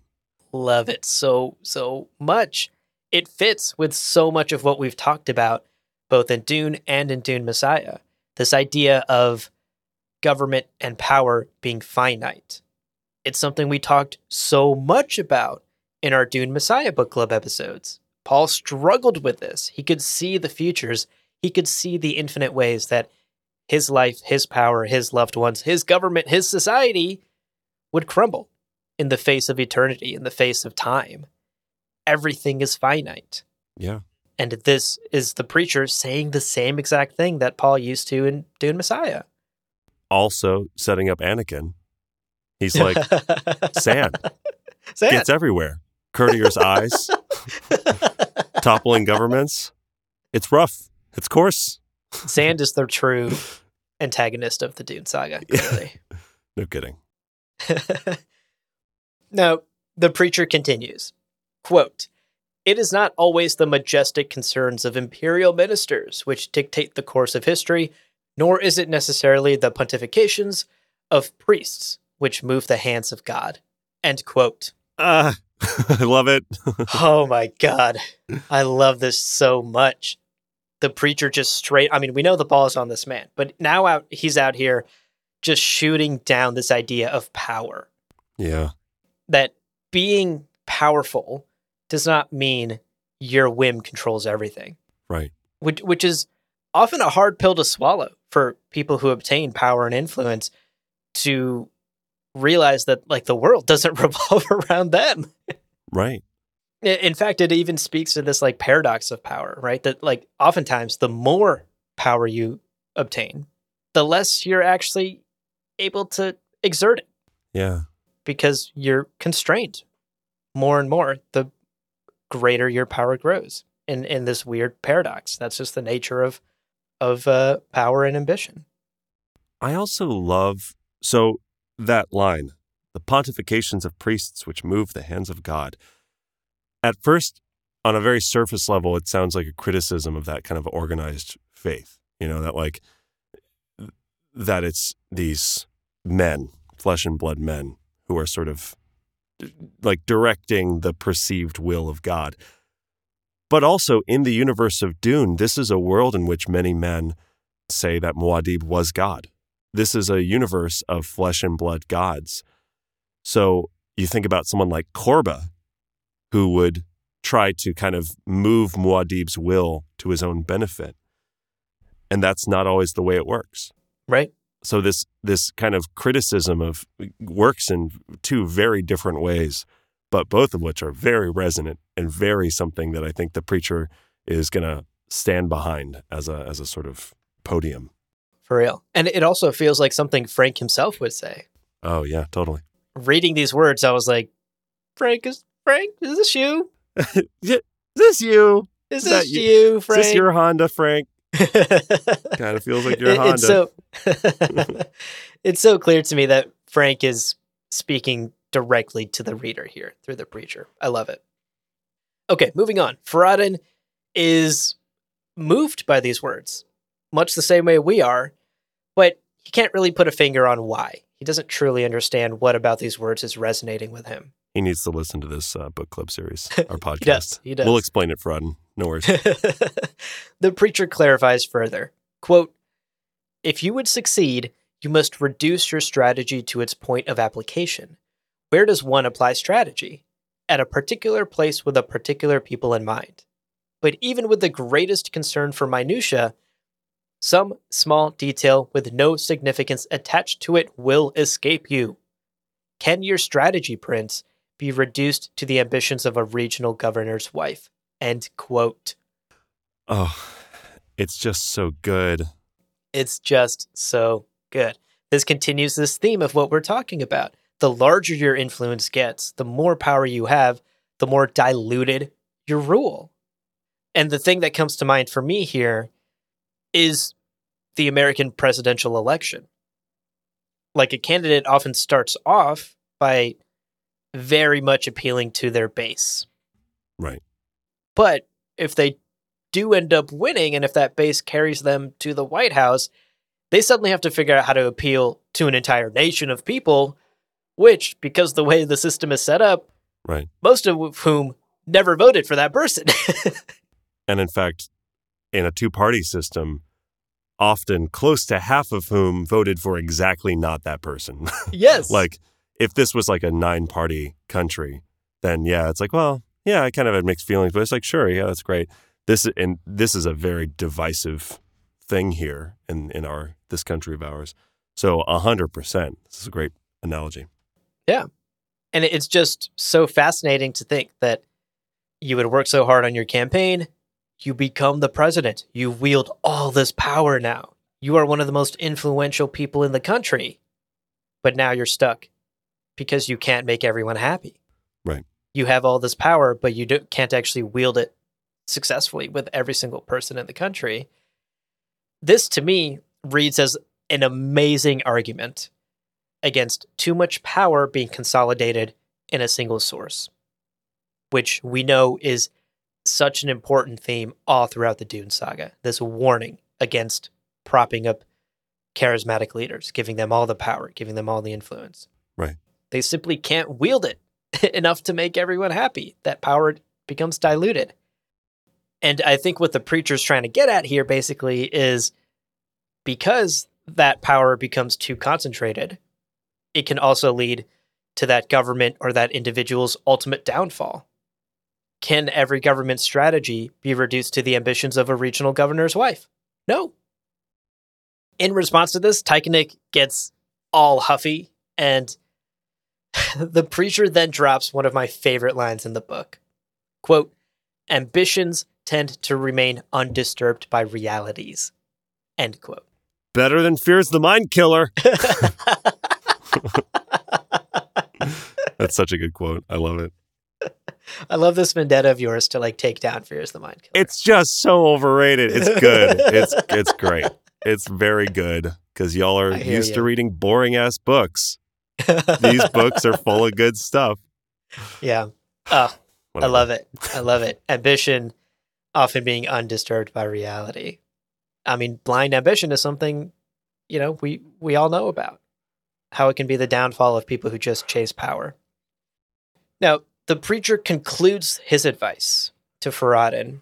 Love it so, so much. It fits with so much of what we've talked about, both in Dune and in Dune Messiah. This idea of government and power being finite. It's something we talked so much about in our Dune Messiah book club episodes. Paul struggled with this. He could see the futures, he could see the infinite ways that his life, his power, his loved ones, his government, his society would crumble in the face of eternity, in the face of time. Everything is finite. Yeah. And this is the preacher saying the same exact thing that Paul used to in Dune Messiah. Also setting up Anakin. He's like sand. Sand. Gets everywhere. Courtier's eyes, toppling governments. It's rough. It's coarse. Sand is the true antagonist of the Dune saga, clearly. No kidding. Now, the preacher continues quote, It is not always the majestic concerns of imperial ministers which dictate the course of history, nor is it necessarily the pontifications of priests which move the hands of God. End quote. Ah, I love it. oh my God. I love this so much. The preacher just straight, I mean, we know the ball is on this man, but now out he's out here just shooting down this idea of power. yeah. That being powerful does not mean your whim controls everything, Right. which which is often a hard pill to swallow for people who obtain power and influence to realize that like the world doesn't revolve around them. Right. In fact, it even speaks to this like paradox of power, right? That like oftentimes the more power you obtain, the less you're actually able to exert it Yeah. Because you're constrained more and more the greater your power grows in in this weird paradox that's just the nature of of uh, power and ambition I also love so that line, the pontifications of priests which move the hands of God. At first, on a very surface level, it sounds like a criticism of that kind of organized faith. You know, that like that it's these men, flesh and blood men, who are sort of like directing the perceived will of God. But also in the universe of Dune, this is a world in which many men say that Muad'Dib was God. This is a universe of flesh and blood gods. So you think about someone like Korba, who would try to kind of move Muad'Dib's will to his own benefit. And that's not always the way it works. right So this this kind of criticism of works in two very different ways, but both of which are very resonant and very something that I think the preacher is going to stand behind as a as a sort of podium. for real and it also feels like something frank himself would say Oh yeah, totally. reading these words i was like frank is frank is this you is this you? is Is that this you? you, Is this your Honda, Frank? kind of feels like your It- Honda. it's so it's so clear to me that Frank is speaking directly to the reader here through the preacher. I love it. Okay, moving on. Farad'n is moved by these words, much the same way we are, but he can't really put a finger on why. He doesn't truly understand what about these words is resonating with him. He needs to listen to this uh, book club series, our podcast. He does. He does. We'll explain it, Frodden. No worries. the preacher clarifies further quote if you would succeed you must reduce your strategy to its point of application where does one apply strategy at a particular place with a particular people in mind but even with the greatest concern for minutia Some small detail with no significance attached to it will escape you. Can your strategy, Prince, be reduced to the ambitions of a regional governor's wife? End quote. Oh, it's just so good. It's just so good. This continues this theme of what we're talking about. The larger your influence gets, the more power you have, the more diluted your rule. And the thing that comes to mind for me here is the American presidential election. Like a candidate often starts off by very much appealing to their base. Right. But if they do end up winning and if that base carries them to the White House, they suddenly have to figure out how to appeal to an entire nation of people, which, because the way the system is set up, Right. most of whom never voted for that person. And in fact, in a two party system, often close to half of whom voted for exactly not that person. yes. like, if this was like a nine party country, then yeah, it's like, well, yeah, I kind of had mixed feelings, but it's like, sure, yeah, that's great. This and this is a very divisive thing here in in our this country of ours. So hundred percent, this is a great analogy. Yeah, and it's just so fascinating to think that you would work so hard on your campaign, you become the president. You wield all this power now. You are one of the most influential people in the country. But now you're stuck because you can't make everyone happy. Right. You have all this power, but you don't, can't actually wield it successfully with every single person in the country. This to me reads as an amazing argument against too much power being consolidated in a single source, which we know is such an important theme all throughout the Dune saga. This warning against propping up charismatic leaders, giving them all the power, giving them all the influence. Right. They simply can't wield it enough to make everyone happy. That power becomes diluted. And I think what the preacher's trying to get at here basically is because that power becomes too concentrated, it can also lead to that government or that individual's ultimate downfall. Can every government strategy be reduced to the ambitions of a regional governor's wife? No. In response to this, Tyekanik gets all huffy, and the preacher then drops one of my favorite lines in the book. Quote, ambitions tend to remain undisturbed by realities. End quote. Better than fears the mind killer. That's such a good quote. I love it. I love this vendetta of yours to like take down Fears the Mind Killer. It's just so overrated. It's good. it's it's great. It's very good because y'all are used to reading boring ass books. These books are full of good stuff. yeah. Oh, I love it. I love it. Ambition often being undisturbed by reality. I mean, blind ambition is something, you know, we we all know about. How it can be the downfall of people who just chase power. Now, the preacher concludes his advice to Farad'n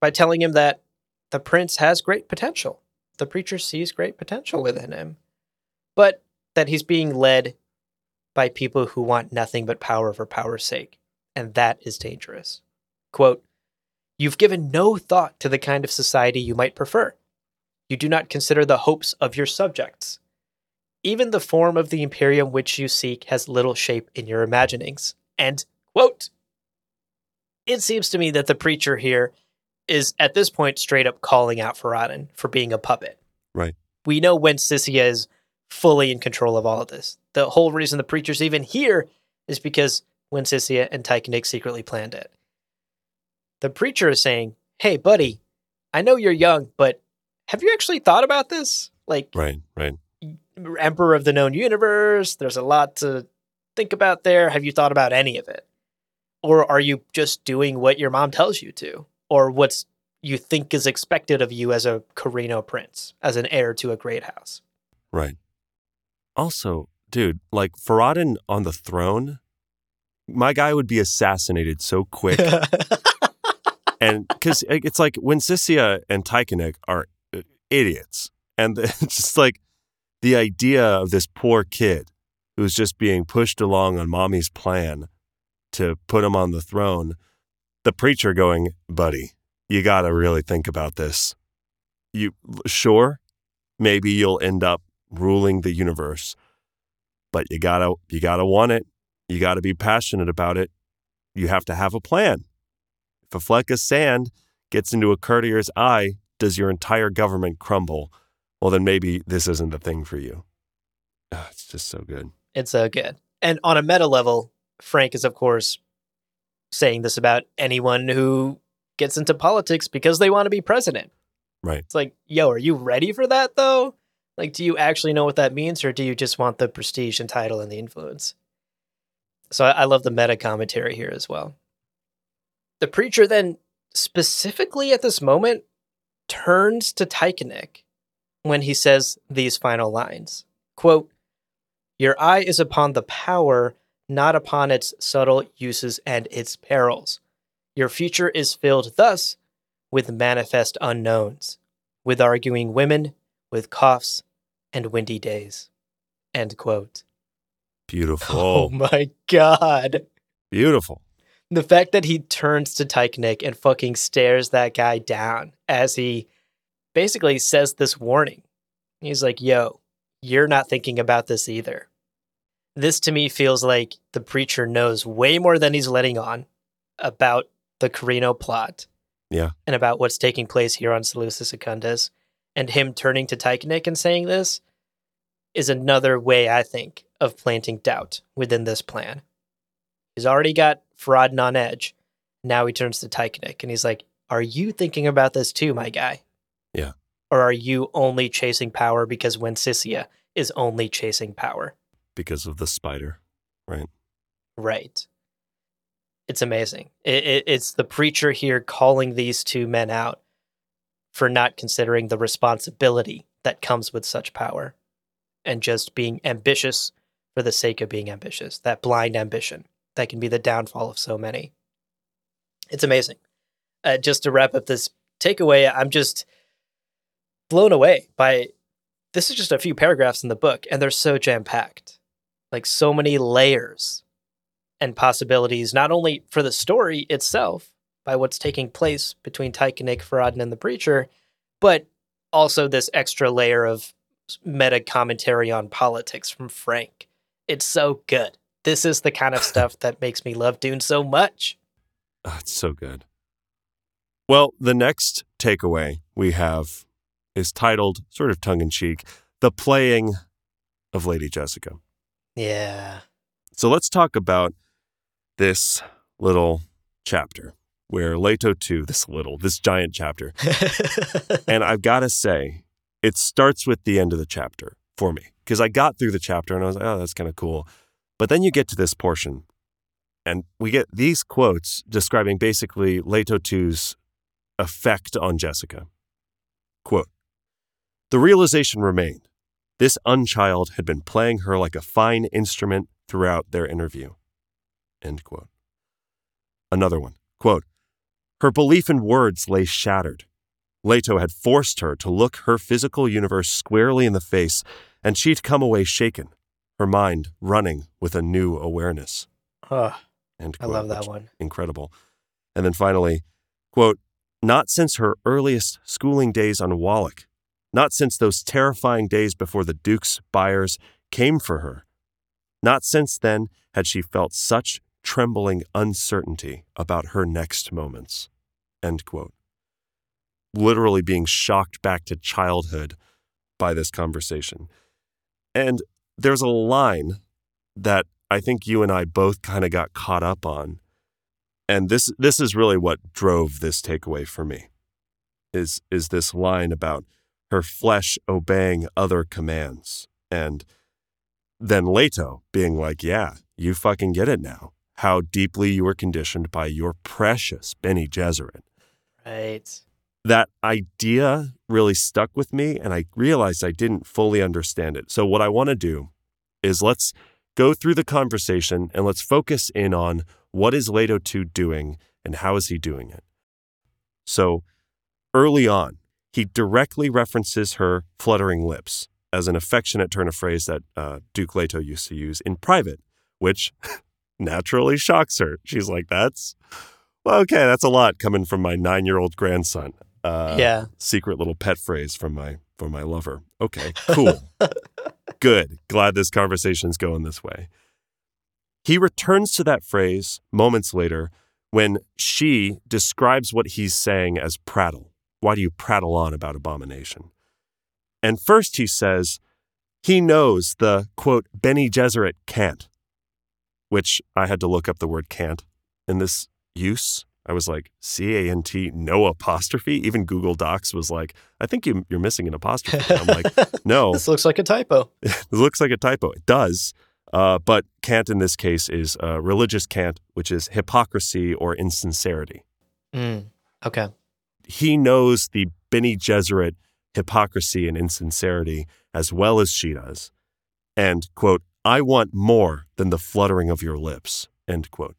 by telling him that the prince has great potential. The preacher sees great potential within him, but that he's being led by people who want nothing but power for power's sake, and that is dangerous. Quote, You've given no thought to the kind of society you might prefer. You do not consider the hopes of your subjects. Even the form of the imperium which you seek has little shape in your imaginings. And, quote, it seems to me that the preacher here is at this point straight up calling out Farad'n for being a puppet. Right. We know Wensicia is fully in control of all of this. The whole reason the preacher's even here is because Wensicia and Tyekanik secretly planned it. The preacher is saying, Hey, buddy, I know you're young, but have you actually thought about this? Like, Right, right. Emperor of the known universe, there's a lot to think about there. Have you thought about any of it? Or are you just doing what your mom tells you to? Or what's you think is expected of you as a Corrino prince, as an heir to a great house? Right. Also, dude, like Farad'n on the throne, my guy would be assassinated so quick. and because it's like Wensicia and Tyekanik are uh, idiots, and it's just like the idea of this poor kid who's just being pushed along on mommy's plan to put him on the throne, the preacher going, buddy, you got to really think about this. you sure, maybe you'll end up ruling the universe, but you gotta you gotta want it. You gotta be passionate about it. You have to have a plan. If a fleck of sand gets into a courtier's eye, does your entire government crumble? Well, then maybe this isn't the thing for you. Ah, it's just so good. It's so good. And on a meta level, Frank is, of course, saying this about anyone who gets into politics because they want to be president. Right. It's like, yo, are you ready for that though? Like, do you actually know what that means, or do you just want the prestige and title and the influence? So I, I love the meta commentary here as well. The preacher then, specifically at this moment, turns to Tyekanik when he says these final lines. Quote, Your eye is upon the power, not upon its subtle uses and its perils. Your future is filled thus with manifest unknowns, with arguing women, with coughs, and windy days. End quote. Beautiful. Oh my god. Beautiful. The fact that he turns to Tyekanik and fucking stares that guy down as he basically says this warning. He's like, yo, you're not thinking about this either. This to me feels like the preacher knows way more than he's letting on about the Corrino plot. Yeah. And about what's taking place here on Salusa Secundus. And him turning to Tyekanik and saying this is another way, I think, of planting doubt within this plan. He's already got Farad'n on edge. Now he turns to Tyekanik and he's like, Are you thinking about this too, my guy? Yeah. Or are you only chasing power because Wensicia is only chasing power? Because of the spider. Right. Right. It's amazing. It, it, it's the preacher here calling these two men out for not considering the responsibility that comes with such power and just being ambitious for the sake of being ambitious. That blind ambition that can be the downfall of so many. It's amazing. Uh, just to wrap up this takeaway, I'm just blown away by this is just a few paragraphs in the book and they're so jam packed. Like so many layers and possibilities, not only for the story itself by what's taking place between Tyekanik, Farad'n, and the preacher, but also this extra layer of meta commentary on politics from Frank. It's so good. This is the kind of stuff that makes me love Dune so much. Oh, it's so good. Well, the next takeaway we have is titled, sort of tongue in cheek, The Playing of Lady Jessica. Yeah. So let's talk about this little chapter where Leto 2, this little, this giant chapter. and I've got to say, it starts with the end of the chapter for me because I got through the chapter and I was like, oh, that's kind of cool. But then you get to this portion and we get these quotes describing basically Leto 2's effect on Jessica. Quote The realization remained this unchild had been playing her like a fine instrument throughout their interview. End quote. Another one. Quote Her belief in words lay shattered. Leto had forced her to look her physical universe squarely in the face, and she'd come away shaken, her mind running with a new awareness. oh, End I love that one. Incredible. And then finally, quote, not since her earliest schooling days on Wallach, not since those terrifying days before the Duke's buyers came for her, not since then had she felt such trembling uncertainty about her next moments. Literally being shocked back to childhood by this conversation. And there's a line that I think you and I both kind of got caught up on. And this this is really what drove this takeaway for me. Is is this line about her flesh obeying other commands and then Leto being like, "Yeah, you fucking get it now. How deeply you were conditioned by your precious Bene Gesserit." Right. that idea really stuck with me and I realized I didn't fully understand it. So, what I want to do is let's go through the conversation and let's focus in on what is Leto 2 doing and how is he doing it. So, early on, he directly references her fluttering lips as an affectionate turn of phrase that uh, Duke Leto used to use in private, which naturally shocks her. She's like, that's well, okay, that's a lot coming from my nine year old grandson. uh, yeah. secret little pet phrase from my from my lover. Okay, cool. Good. Glad this conversation's going this way. He returns to that phrase moments later when she describes what he's saying as prattle. Why do you prattle on about abomination? And first he says he knows the quote Bene Gesserit can't, which I had to look up the word can't in this use. I was like, C A N T, no apostrophe. Even Google Docs was like, I think you, you're missing an apostrophe. I'm like, no, This looks like a typo. it looks like a typo. It does. Uh, but cant in this case is uh, religious cant, which is hypocrisy or insincerity. Mm. Okay. He knows the Bene Gesserit hypocrisy and insincerity as well as she does. And, quote, I want more than the fluttering of your lips, end quote.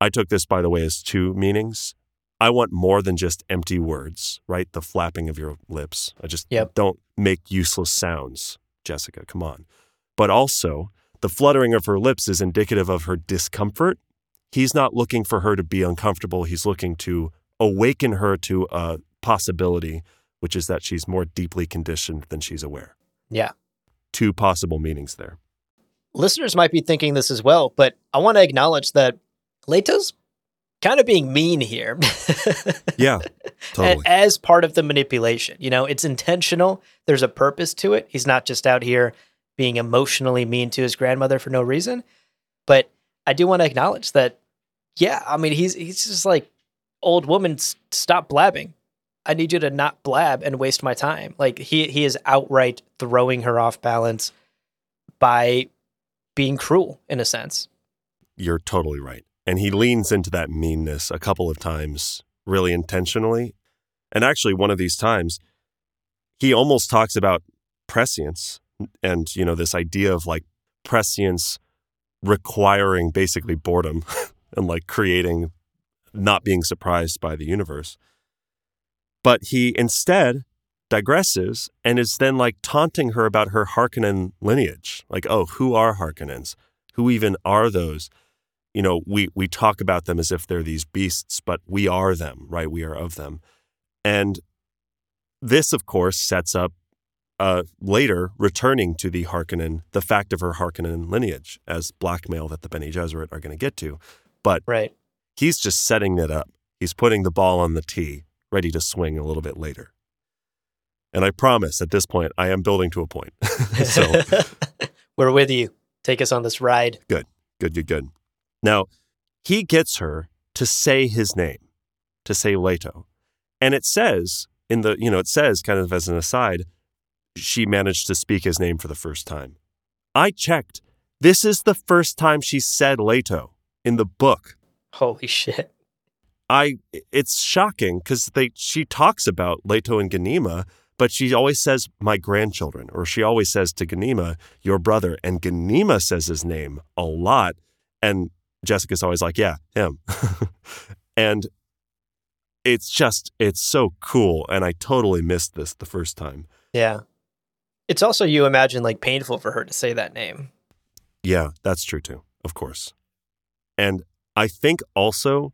I took this, by the way, as two meanings. I want more than just empty words, right? The flapping of your lips. I just Yep. don't make useless sounds, Jessica, come on. But also, the fluttering of her lips is indicative of her discomfort. He's not looking for her to be uncomfortable. He's looking to awaken her to a possibility, which is that she's more deeply conditioned than she's aware. Yeah. Two possible meanings there. Listeners might be thinking this as well, but I want to acknowledge that Leto's kind of being mean here. Yeah, totally. As part of the manipulation. You know, it's intentional. There's a purpose to it. He's not just out here being emotionally mean to his grandmother for no reason. But I do want to acknowledge that, yeah, I mean, he's he's just like, old woman, stop blabbing. I need you to not blab and waste my time. Like he he is outright throwing her off balance by being cruel in a sense. You're totally right. And he leans into that meanness a couple of times, really intentionally. And actually, one of these times, he almost talks about prescience and, you know, this idea of like prescience requiring basically boredom and like creating, not being surprised by the universe. But he instead digresses and is then like taunting her about her Harkonnen lineage. Like, oh, who are Harkonnens? Who even are those? You know, we we talk about them as if they're these beasts, but we are them, right? We are of them. And this, of course, sets up uh, later returning to the Harkonnen, the fact of her Harkonnen lineage as blackmail that the Bene Gesserit are going to get to. But Right. he's just setting it up. He's putting the ball on the tee, ready to swing a little bit later. And I promise at this point, I am building to a point. so We're with you. Take us on this ride. good, good, good. good. Now, he gets her to say his name, to say Leto. And it says in the, you know, it says kind of as an aside, she managed to speak his name for the first time. I checked. This is the first time she said Leto in the book. Holy shit. I it's shocking because they she talks about Leto and Ganima, but she always says my grandchildren, or she always says to Ganima, your brother, and Ganima says his name a lot, and Jessica's always like, yeah, him, and it's just it's so cool, and I totally missed this the first time. Yeah. It's also, you imagine, like painful for her to say that name. Yeah, that's true too, of course. And I think also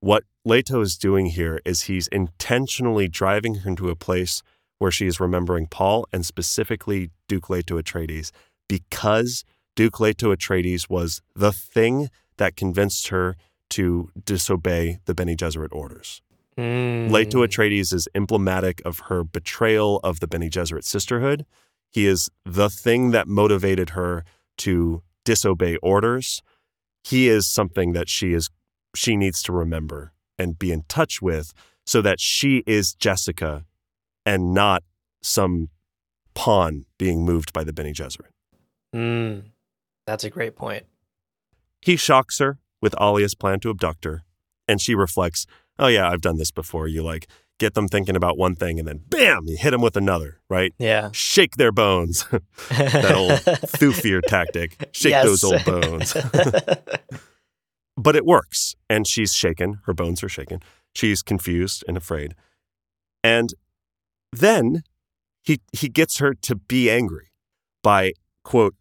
what Leto is doing here is he's intentionally driving her into a place where she is remembering Paul and specifically Duke Leto Atreides because Duke Leto Atreides was the thing that convinced her to disobey the Bene Gesserit orders. Mm. Leto Atreides is emblematic of her betrayal of the Bene Gesserit sisterhood. He is the thing that motivated her to disobey orders. He is something that she is she needs to remember and be in touch with so that she is Jessica and not some pawn being moved by the Bene Gesserit. Mm. That's a great point. He shocks her with Alia's plan to abduct her, and she reflects, "Oh yeah, I've done this before. You like get them thinking about one thing and then bam, you hit them with another, right? Yeah. Shake their bones. that old Thufir tactic. Shake Yes. those old bones. but it works, and she's shaken. Her bones are shaken. She's confused and afraid. And then he he gets her to be angry by quote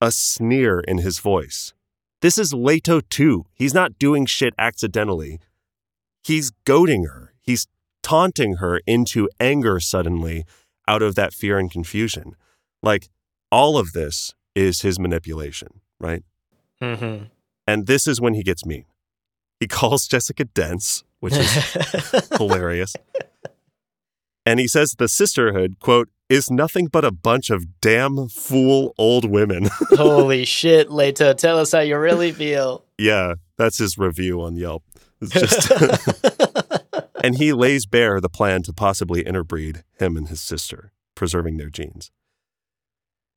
a sneer in his voice. This is Leto too. He's not doing shit accidentally. He's goading her. He's taunting her into anger suddenly out of that fear and confusion. Like all of this is his manipulation, right? Mm-hmm. And this is when he gets mean. He calls Jessica dense, which is hilarious. And he says the sisterhood, quote, is nothing but a bunch of damn fool old women. Holy shit, Leto, tell us how you really feel. yeah, that's his review on Yelp. It's just and he lays bare the plan to possibly interbreed him and his sister, preserving their genes.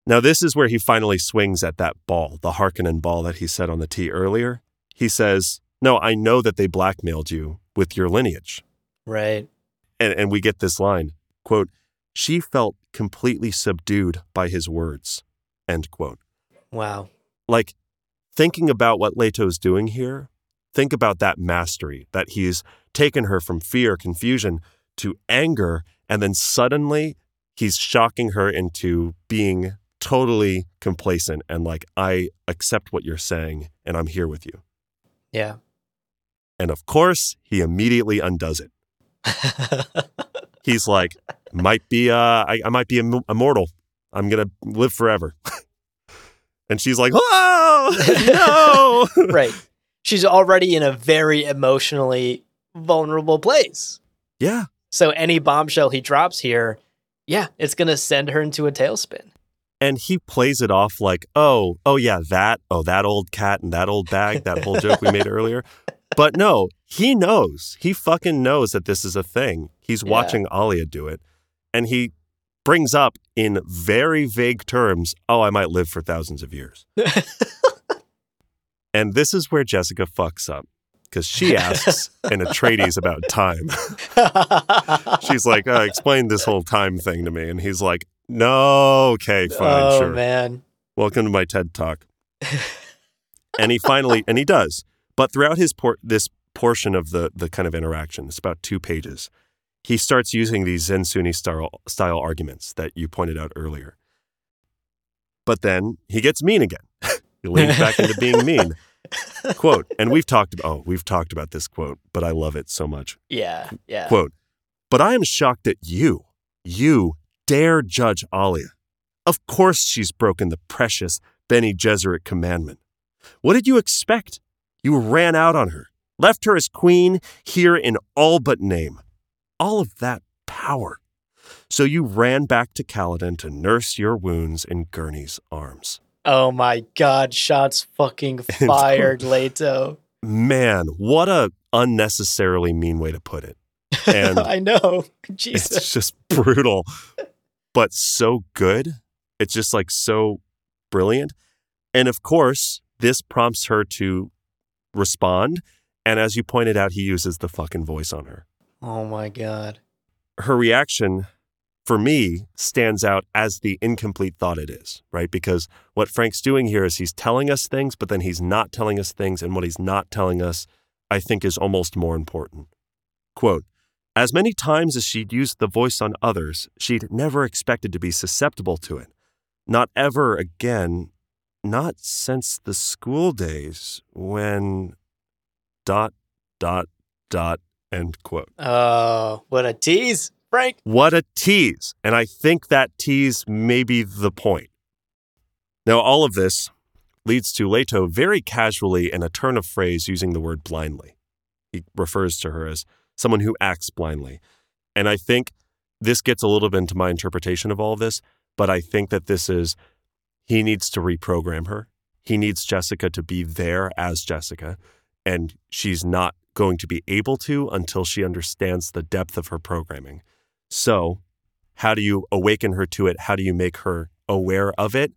Now, this is where he finally swings at that ball, the Harkonnen ball that he said on the tee earlier. He says, No, I know that they blackmailed you with your lineage. right. And, and we get this line quote, She felt completely subdued by his words. End quote. Wow. Like, thinking about what Leto's doing here, think about that mastery that he's taken her from fear, confusion to anger, and then suddenly he's shocking her into being totally complacent and like, I accept what you're saying and I'm here with you. Yeah. And of course, he immediately undoes it. He's like, might be, uh, I, I might be Im- immortal. I'm going to live forever. and she's like, oh, no. right. She's already in a very emotionally vulnerable place. yeah. So any bombshell he drops here, yeah, it's going to send her into a tailspin. And he plays it off like, oh, oh yeah, that, oh, that old cat and that old bag, that whole joke we made earlier. But no, he knows. He fucking knows that this is a thing. He's Yeah. watching Alia do it. And he brings up in very vague terms, oh, I might live for thousands of years. And this is where Jessica fucks up because she asks an Atreides about time. She's like, uh, explain this whole time thing to me. And he's like, no, okay, fine, oh, sure. man. Welcome to my TED talk. and he finally, and he does. But throughout his por- this portion of the the kind of interaction, it's about two pages. He starts using these Zensunni style style arguments that you pointed out earlier. But then he gets mean again. he leans back into being mean. quote, and we've talked about oh, we've talked about this quote, but I love it so much. Yeah. Yeah. Quote, but I am shocked that you, you dare judge Alia. Of course she's broken the precious Bene Gesserit commandment. What did you expect? You ran out on her, left her as queen here in all but name. All of that power. So you ran back to Caladan to nurse your wounds in Gurney's arms. Oh my God. Shots fucking fired, Leto. Man, what a unnecessarily mean way to put it. And I know. Jesus. It's just brutal, but so good. It's just like so brilliant. And of course, this prompts her to respond. And as you pointed out, he uses the fucking voice on her. Oh my God. Her reaction, for me, stands out as the incomplete thought it is, right? Because what Frank's doing here is he's telling us things, but then he's not telling us things. And what he's not telling us, I think, is almost more important. Quote, as many times as she'd used the voice on others, she'd never expected to be susceptible to it. Not ever again, not since the school days when dot, dot, dot, end quote. Oh, what a tease, Frank. What a tease. And I think that tease may be the point. Now, all of this leads to Leto very casually in a turn of phrase using the word blindly. He refers to her as someone who acts blindly. And I think this gets a little bit into my interpretation of all of this, but I think that this is he needs to reprogram her. He needs Jessica to be there as Jessica, and she's not going to be able to until she understands the depth of her programming. So, how do you awaken her to it? How do you make her aware of it?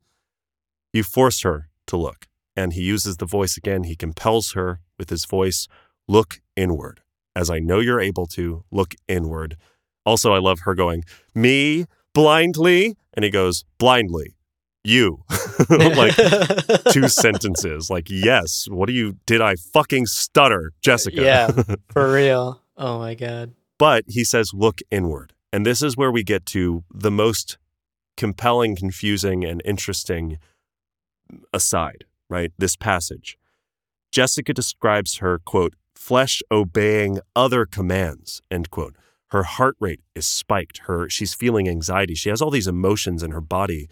You force her to look. And he uses the voice again. He compels her with his voice look inward. As I know you're able to, look inward. Also, I love her going, me blindly. And he goes, blindly. You. like two sentences. Like, yes. What do you, did I fucking stutter, Jessica? Yeah. For real. Oh my God. But he says, look inward. And this is where we get to the most compelling, confusing, and interesting aside, right? This passage. Jessica describes her, quote, flesh obeying other commands, end quote. her heart rate is spiked. Her she's feeling anxiety. She has all these emotions in her body,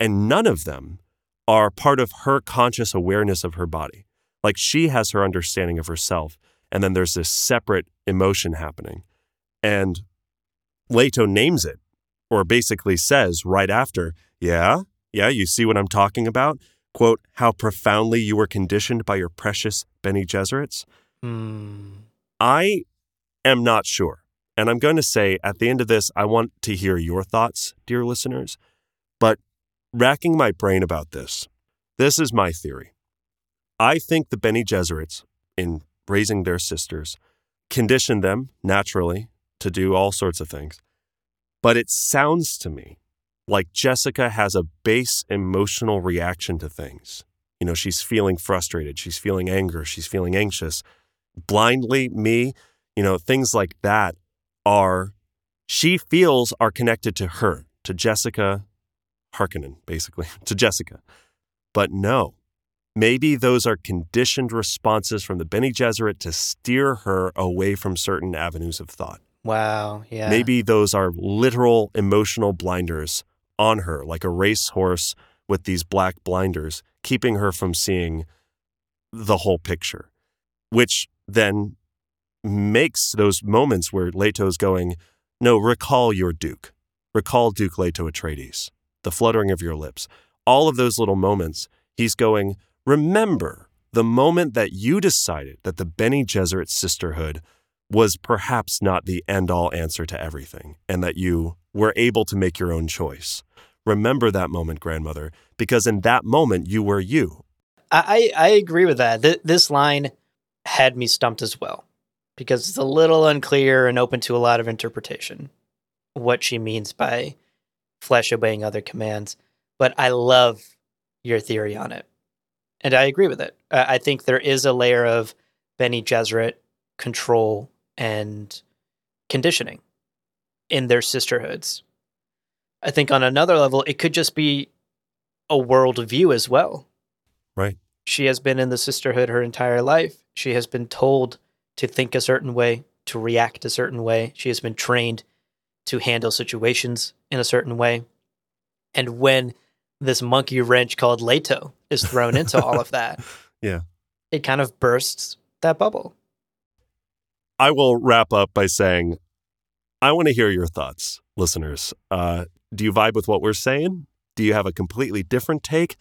and none of them are part of her conscious awareness of her body. Like she has her understanding of herself, and then there's this separate emotion happening. And Leto names it, or basically says right after, Yeah, yeah, you see what I'm talking about? Quote, how profoundly you were conditioned by your precious Bene Gesserits. Hmm. I am not sure. And I'm going to say at the end of this, I want to hear your thoughts, dear listeners. Racking my brain about this, this is my theory. I think the Bene Gesserits, in raising their sisters, conditioned them naturally to do all sorts of things. But it sounds to me like Jessica has a base emotional reaction to things. You know, she's feeling frustrated, she's feeling anger, she's feeling anxious. Blindly, me, you know, things like that are, she feels are connected to her, to Jessica Harkonnen, basically, to Jessica. But no, maybe those are conditioned responses from the Bene Gesserit to steer her away from certain avenues of thought. Wow. Yeah. Maybe those are literal emotional blinders on her, like a racehorse with these black blinders, keeping her from seeing the whole picture, which then makes those moments where Leto's going, No, recall your Duke. Recall Duke Leto Atreides, the fluttering of your lips. All of those little moments, he's going, Remember the moment that you decided that the Bene Gesserit sisterhood was perhaps not the end all answer to everything, and that you were able to make your own choice. Remember that moment, grandmother, because in that moment you were you. I, I I agree with that. Th- this line had me stumped as well because it's a little unclear and open to a lot of interpretation what she means by flesh obeying other commands. But I love your theory on it. And I agree with it. I I think there is a layer of Bene Gesserit control and conditioning in their sisterhoods. I think on another level, it could just be a worldview as well. Right. She has been in the sisterhood her entire life. She has been told to think a certain way, to react a certain way. She has been trained to handle situations in a certain way. And when this monkey wrench called Leto is thrown into all of that, Yeah. it kind of bursts that bubble. I will wrap up by saying, I want to hear your thoughts, listeners. Uh, do you vibe with what we're saying? Do you have a completely different take?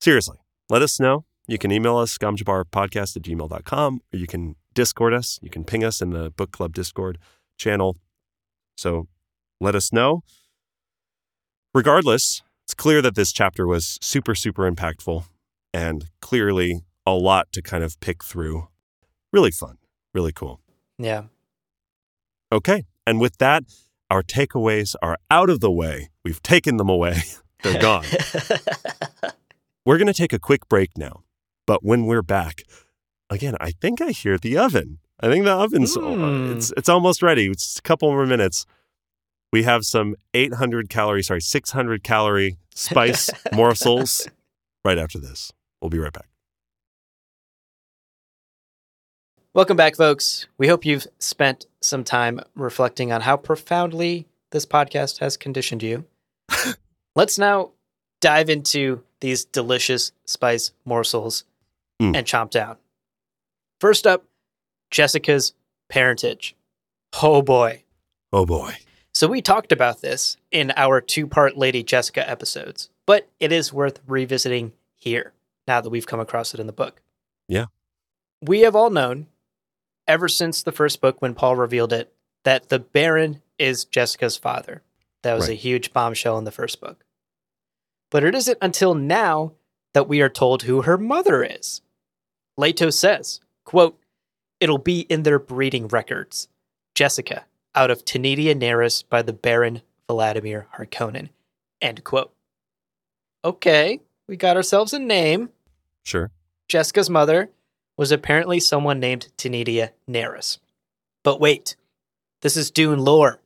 Seriously, let us know. You can email us, gomjabarpodcast at gmail.com, or you can Discord us. You can ping us in the book club Discord channel. So let us know. Regardless, it's clear that this chapter was super, super impactful and clearly a lot to kind of pick through. Really fun, really cool. Yeah. Okay. And with that, our takeaways are out of the way. We've taken them away, they're gone. we're going to take a quick break now. But when we're back, again, I think I hear the oven. I think the oven's Mm. it's it's almost ready. It's a couple more minutes. We have some 800 calorie, sorry, 600 calorie spice morsels right after this. We'll be right back. Welcome back, folks. We hope you've spent some time reflecting on how profoundly this podcast has conditioned you. Let's now dive into these delicious spice morsels Mm. and chomp down. First up, Jessica's parentage. Oh boy. Oh boy. So we talked about this in our two-part Lady Jessica episodes, but it is worth revisiting here now that we've come across it in the book. Yeah. We have all known ever since the first book when Paul revealed it that the Baron is Jessica's father. That was a huge bombshell in the first book. But it isn't until now that we are told who her mother is. Leto says, quote, It'll be in their breeding records. Jessica, out of Tanidia Nerus by the Baron Vladimir Harkonnen. End quote. Okay, we got ourselves a name. Sure. Jessica's mother was apparently someone named Tanidia Nerus. But wait, this is Dune lore.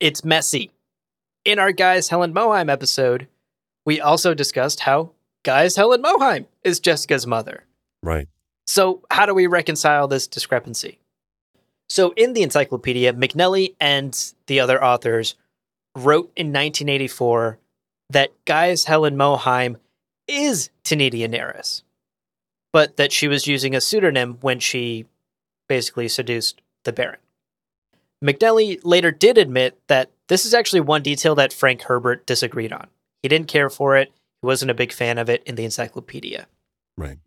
It's messy. In our Gaius Helen Mohiam episode, we also discussed how Gaius Helen Mohiam is Jessica's mother. Right. So, how do we reconcile this discrepancy? So in the encyclopedia, McNelly and the other authors wrote in 1984 that Gaius Helen Mohiam is Tanidia Nerus, but that she was using a pseudonym when she basically seduced the Baron. McNelly later did admit that this is actually one detail that Frank Herbert disagreed on. He didn't care for it, he wasn't a big fan of it in the encyclopedia. Right.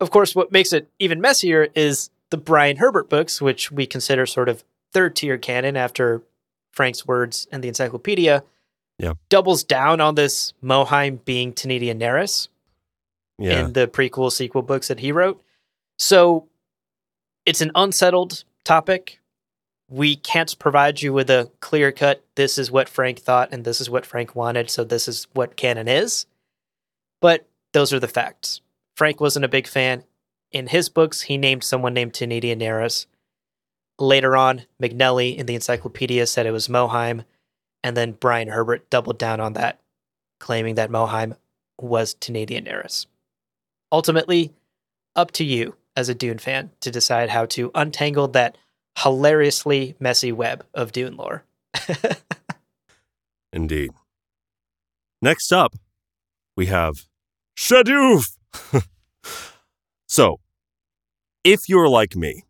Of course, what makes it even messier is the Brian Herbert books, which we consider sort of third tier canon after Frank's words and the encyclopedia, Yeah. doubles down on this Mohiam being Tanidia Nerus Yeah. in the prequel sequel books that he wrote. So it's an unsettled topic. We can't provide you with a clear cut, this is what Frank thought and this is what Frank wanted, so this is what canon is. But those are the facts. Frank wasn't a big fan. In his books, he named someone named Tanidia Nerus. Later on, McNelly in the encyclopedia said it was Mohiam, and then Brian Herbert doubled down on that, claiming that Mohiam was Tanidia Nerus ultimately up to you as a Dune fan to decide how to untangle that hilariously messy web of Dune lore. Indeed. Next up, we have Shadoof. so, if you're like me,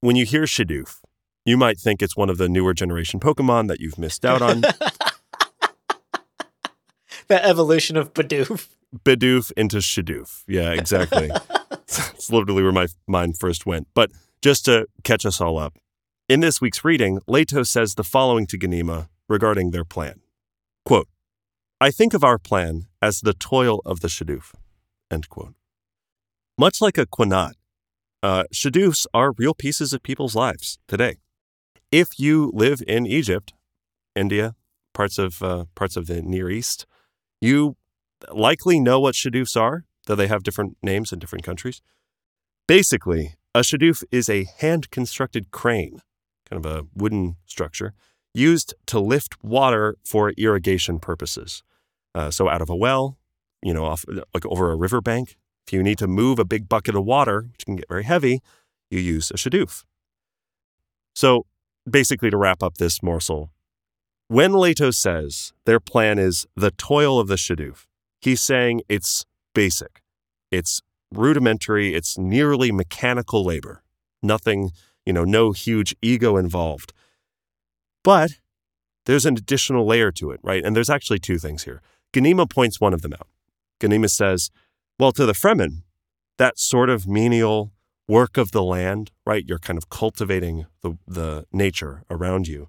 when you hear Shadoof, you might think it's one of the newer generation Pokemon that you've missed out on. the evolution of Bidoof. Bidoof into Shadoof. Yeah, exactly. It's literally where my mind first went. But just to catch us all up, in this week's reading, Leto says the following to Ganima regarding their plan. Quote, I think of our plan as the toil of the Shadoof. Much like a Qanat, uh, are real pieces of people's lives today. If you live in Egypt, India, parts of uh, parts of the Near East, you likely know what shadoofs are, though they have different names in different countries. Basically, a shadoof is a hand constructed crane, kind of a wooden structure, used to lift water for irrigation purposes. Uh, so, out of a well, you know, off, like over a riverbank, if you need to move a big bucket of water, which can get very heavy, you use a shadoof. So, basically, to wrap up this morsel, when Leto says their plan is the toil of the shadoof, he's saying it's basic, it's rudimentary, it's nearly mechanical labor. Nothing, you know, no huge ego involved. But there's an additional layer to it, right? And there's actually two things here. Ganima points one of them out. Ganima says, well, to the Fremen, that sort of menial work of the land, right? You're kind of cultivating the, the nature around you,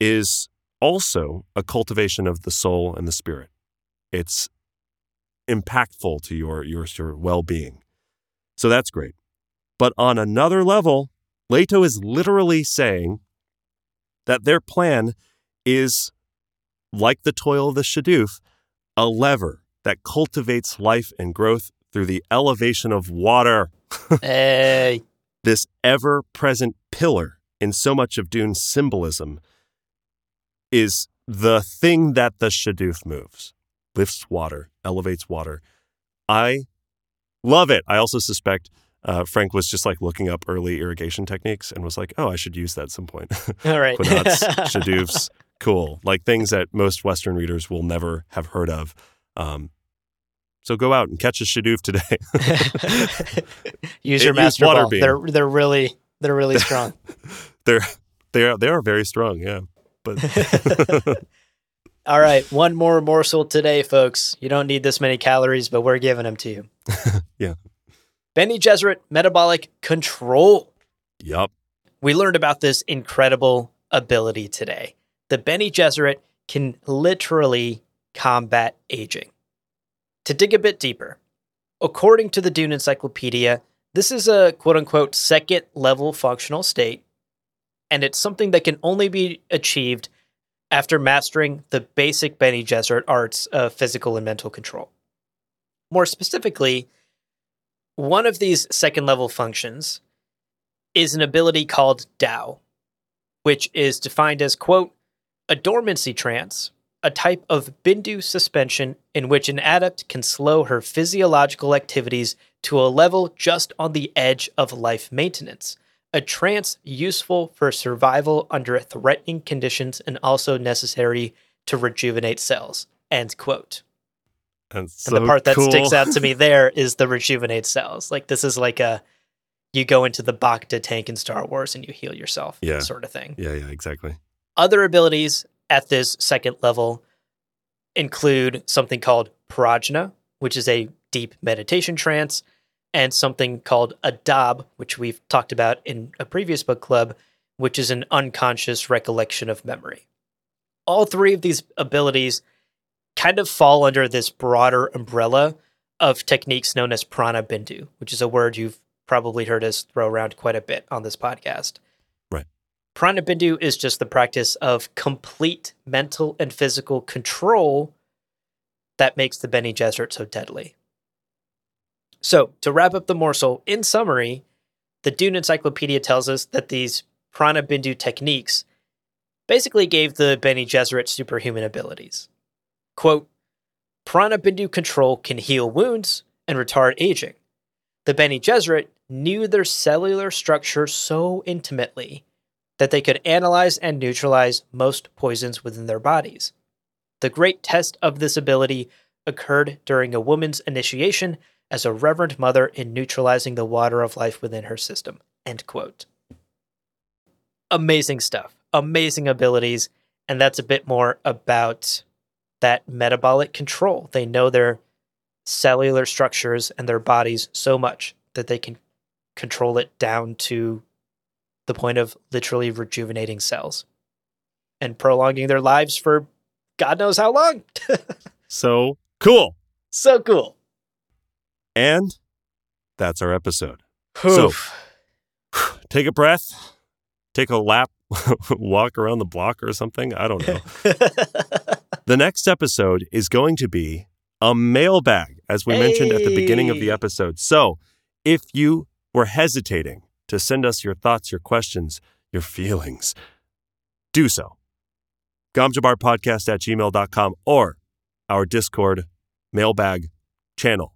is also a cultivation of the soul and the spirit. It's impactful to your, your, your well being. So that's great. But on another level, Leto is literally saying that their plan is like the toil of the Shadoof, a lever that cultivates life and growth through the elevation of water. hey. This ever present pillar in so much of Dune's symbolism is the thing that the Shadoof moves lifts water, elevates water. I love it. I also suspect uh, Frank was just like looking up early irrigation techniques and was like, oh, I should use that at some point. All right. Qanats, Shadoofs, cool. Like things that most Western readers will never have heard of. Um, so go out and catch a Shadoof today. Use your master water ball. beam. They're they're really they're really strong. they're they are they are very strong, yeah. But All right, one more morsel today, folks. You don't need this many calories, but we're giving them to you. Yeah. Bene Gesserit metabolic control. yup. We learned about this incredible ability today. The Bene Gesserit can literally combat aging. To dig a bit deeper, according to the Dune Encyclopedia, this is a quote unquote second level functional state, and it's something that can only be achieved after mastering the basic Bene Gesserit arts of physical and mental control. More specifically, one of these second level functions is an ability called Dao, which is defined as, quote, a dormancy trance, a type of Bindu suspension in which an adept can slow her physiological activities to a level just on the edge of life maintenance, a trance useful for survival under threatening conditions and also necessary to rejuvenate cells. End quote. And, And the part that sticks out to me there is the rejuvenate cells. Like this is like a you go into the Bacta tank in Star Wars and you heal yourself, Yeah. sort of thing. Yeah, yeah, exactly. Other abilities at this second level include something called prajna, which is a deep meditation trance, and something called adab, which we've talked about in a previous book club, which is an unconscious recollection of memory. All three of these abilities kind of fall under this broader umbrella of techniques known as prana bindu, which is a word you've probably heard us throw around quite a bit on this podcast. Prana Bindu is just the practice of complete mental and physical control that makes the Bene Gesserit so deadly. So, to wrap up the morsel, in summary, the Dune Encyclopedia tells us that these Prana Bindu techniques basically gave the Bene Gesserit superhuman abilities. Quote, Prana Bindu control can heal wounds and retard aging. The Bene Gesserit knew their cellular structure so intimately that they could analyze and neutralize most poisons within their bodies. The great test of this ability occurred during a woman's initiation as a reverend mother in neutralizing the water of life within her system. End quote. Amazing stuff. Amazing abilities. And that's a bit more about that metabolic control. They know their cellular structures and their bodies so much that they can control it down to the point of literally rejuvenating cells and prolonging their lives for God knows how long. So cool. so cool. And that's our episode. So- Take a breath, take a lap, walk around the block or something. I don't know. The next episode is going to be a mailbag, as we mentioned at the beginning of the episode. So if you were hesitating to send us your thoughts, your questions, your feelings, do so. Gomjabarpodcast at gmail.com or our Discord mailbag channel.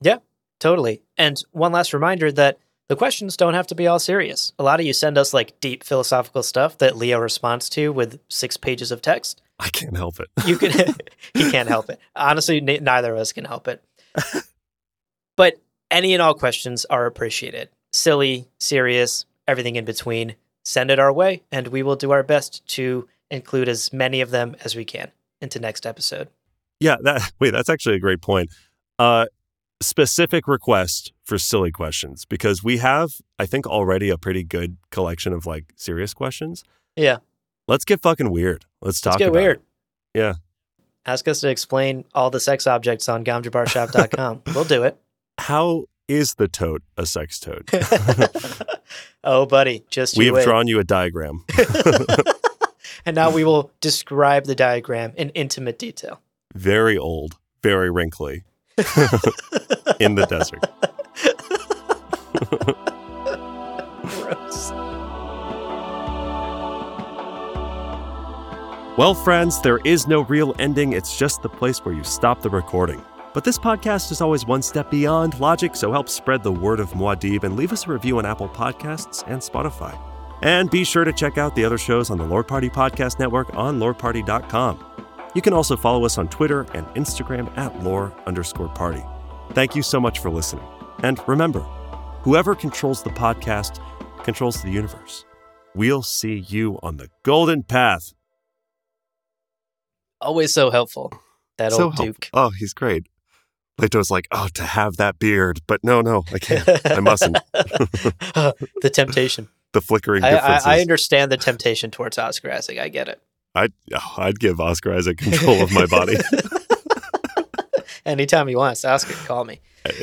Yeah, totally. And one last reminder that the questions don't have to be all serious. A lot of you send us like deep philosophical stuff that Leo responds to with six pages of text. I can't help it. You can he can't help it. Honestly, neither of us can help it. but any and all questions are appreciated. Silly, serious, everything in between. Send it our way, and we will do our best to include as many of them as we can into next episode. Yeah, that wait, that's actually a great point. Uh specific request for silly questions because we have I think already a pretty good collection of like serious questions. Yeah, Let's get fucking weird. Let's talk let's get about weird. it. Yeah. Ask us to explain all the sex objects on gomjabarshop.com. we'll do it. How is the toad a sex toad? oh, buddy, just we have wait. drawn you a diagram. and now we will describe the diagram in intimate detail. Very old, very wrinkly in the desert. Gross. Well, friends, there is no real ending. It's just the place where you stop the recording. But this podcast is always one step beyond logic, so help spread the word of Muad'Dib and leave us a review on Apple Podcasts and Spotify. And be sure to check out the other shows on the Lore Party Podcast Network on loreparty.com. You can also follow us on Twitter and Instagram at lore underscore party. Thank you so much for listening. And remember, whoever controls the podcast controls the universe. We'll see you on the golden path. Always so helpful. That So old helpful. Duke. Oh, he's great. Leto's like, oh, to have that beard, but no, no, I can't. I mustn't. the temptation. The flickering I. I, I understand the temptation towards Oscar Isaac. I get it. I'd, oh, I'd give Oscar Isaac control of my body. Anytime he wants, Oscar, call me.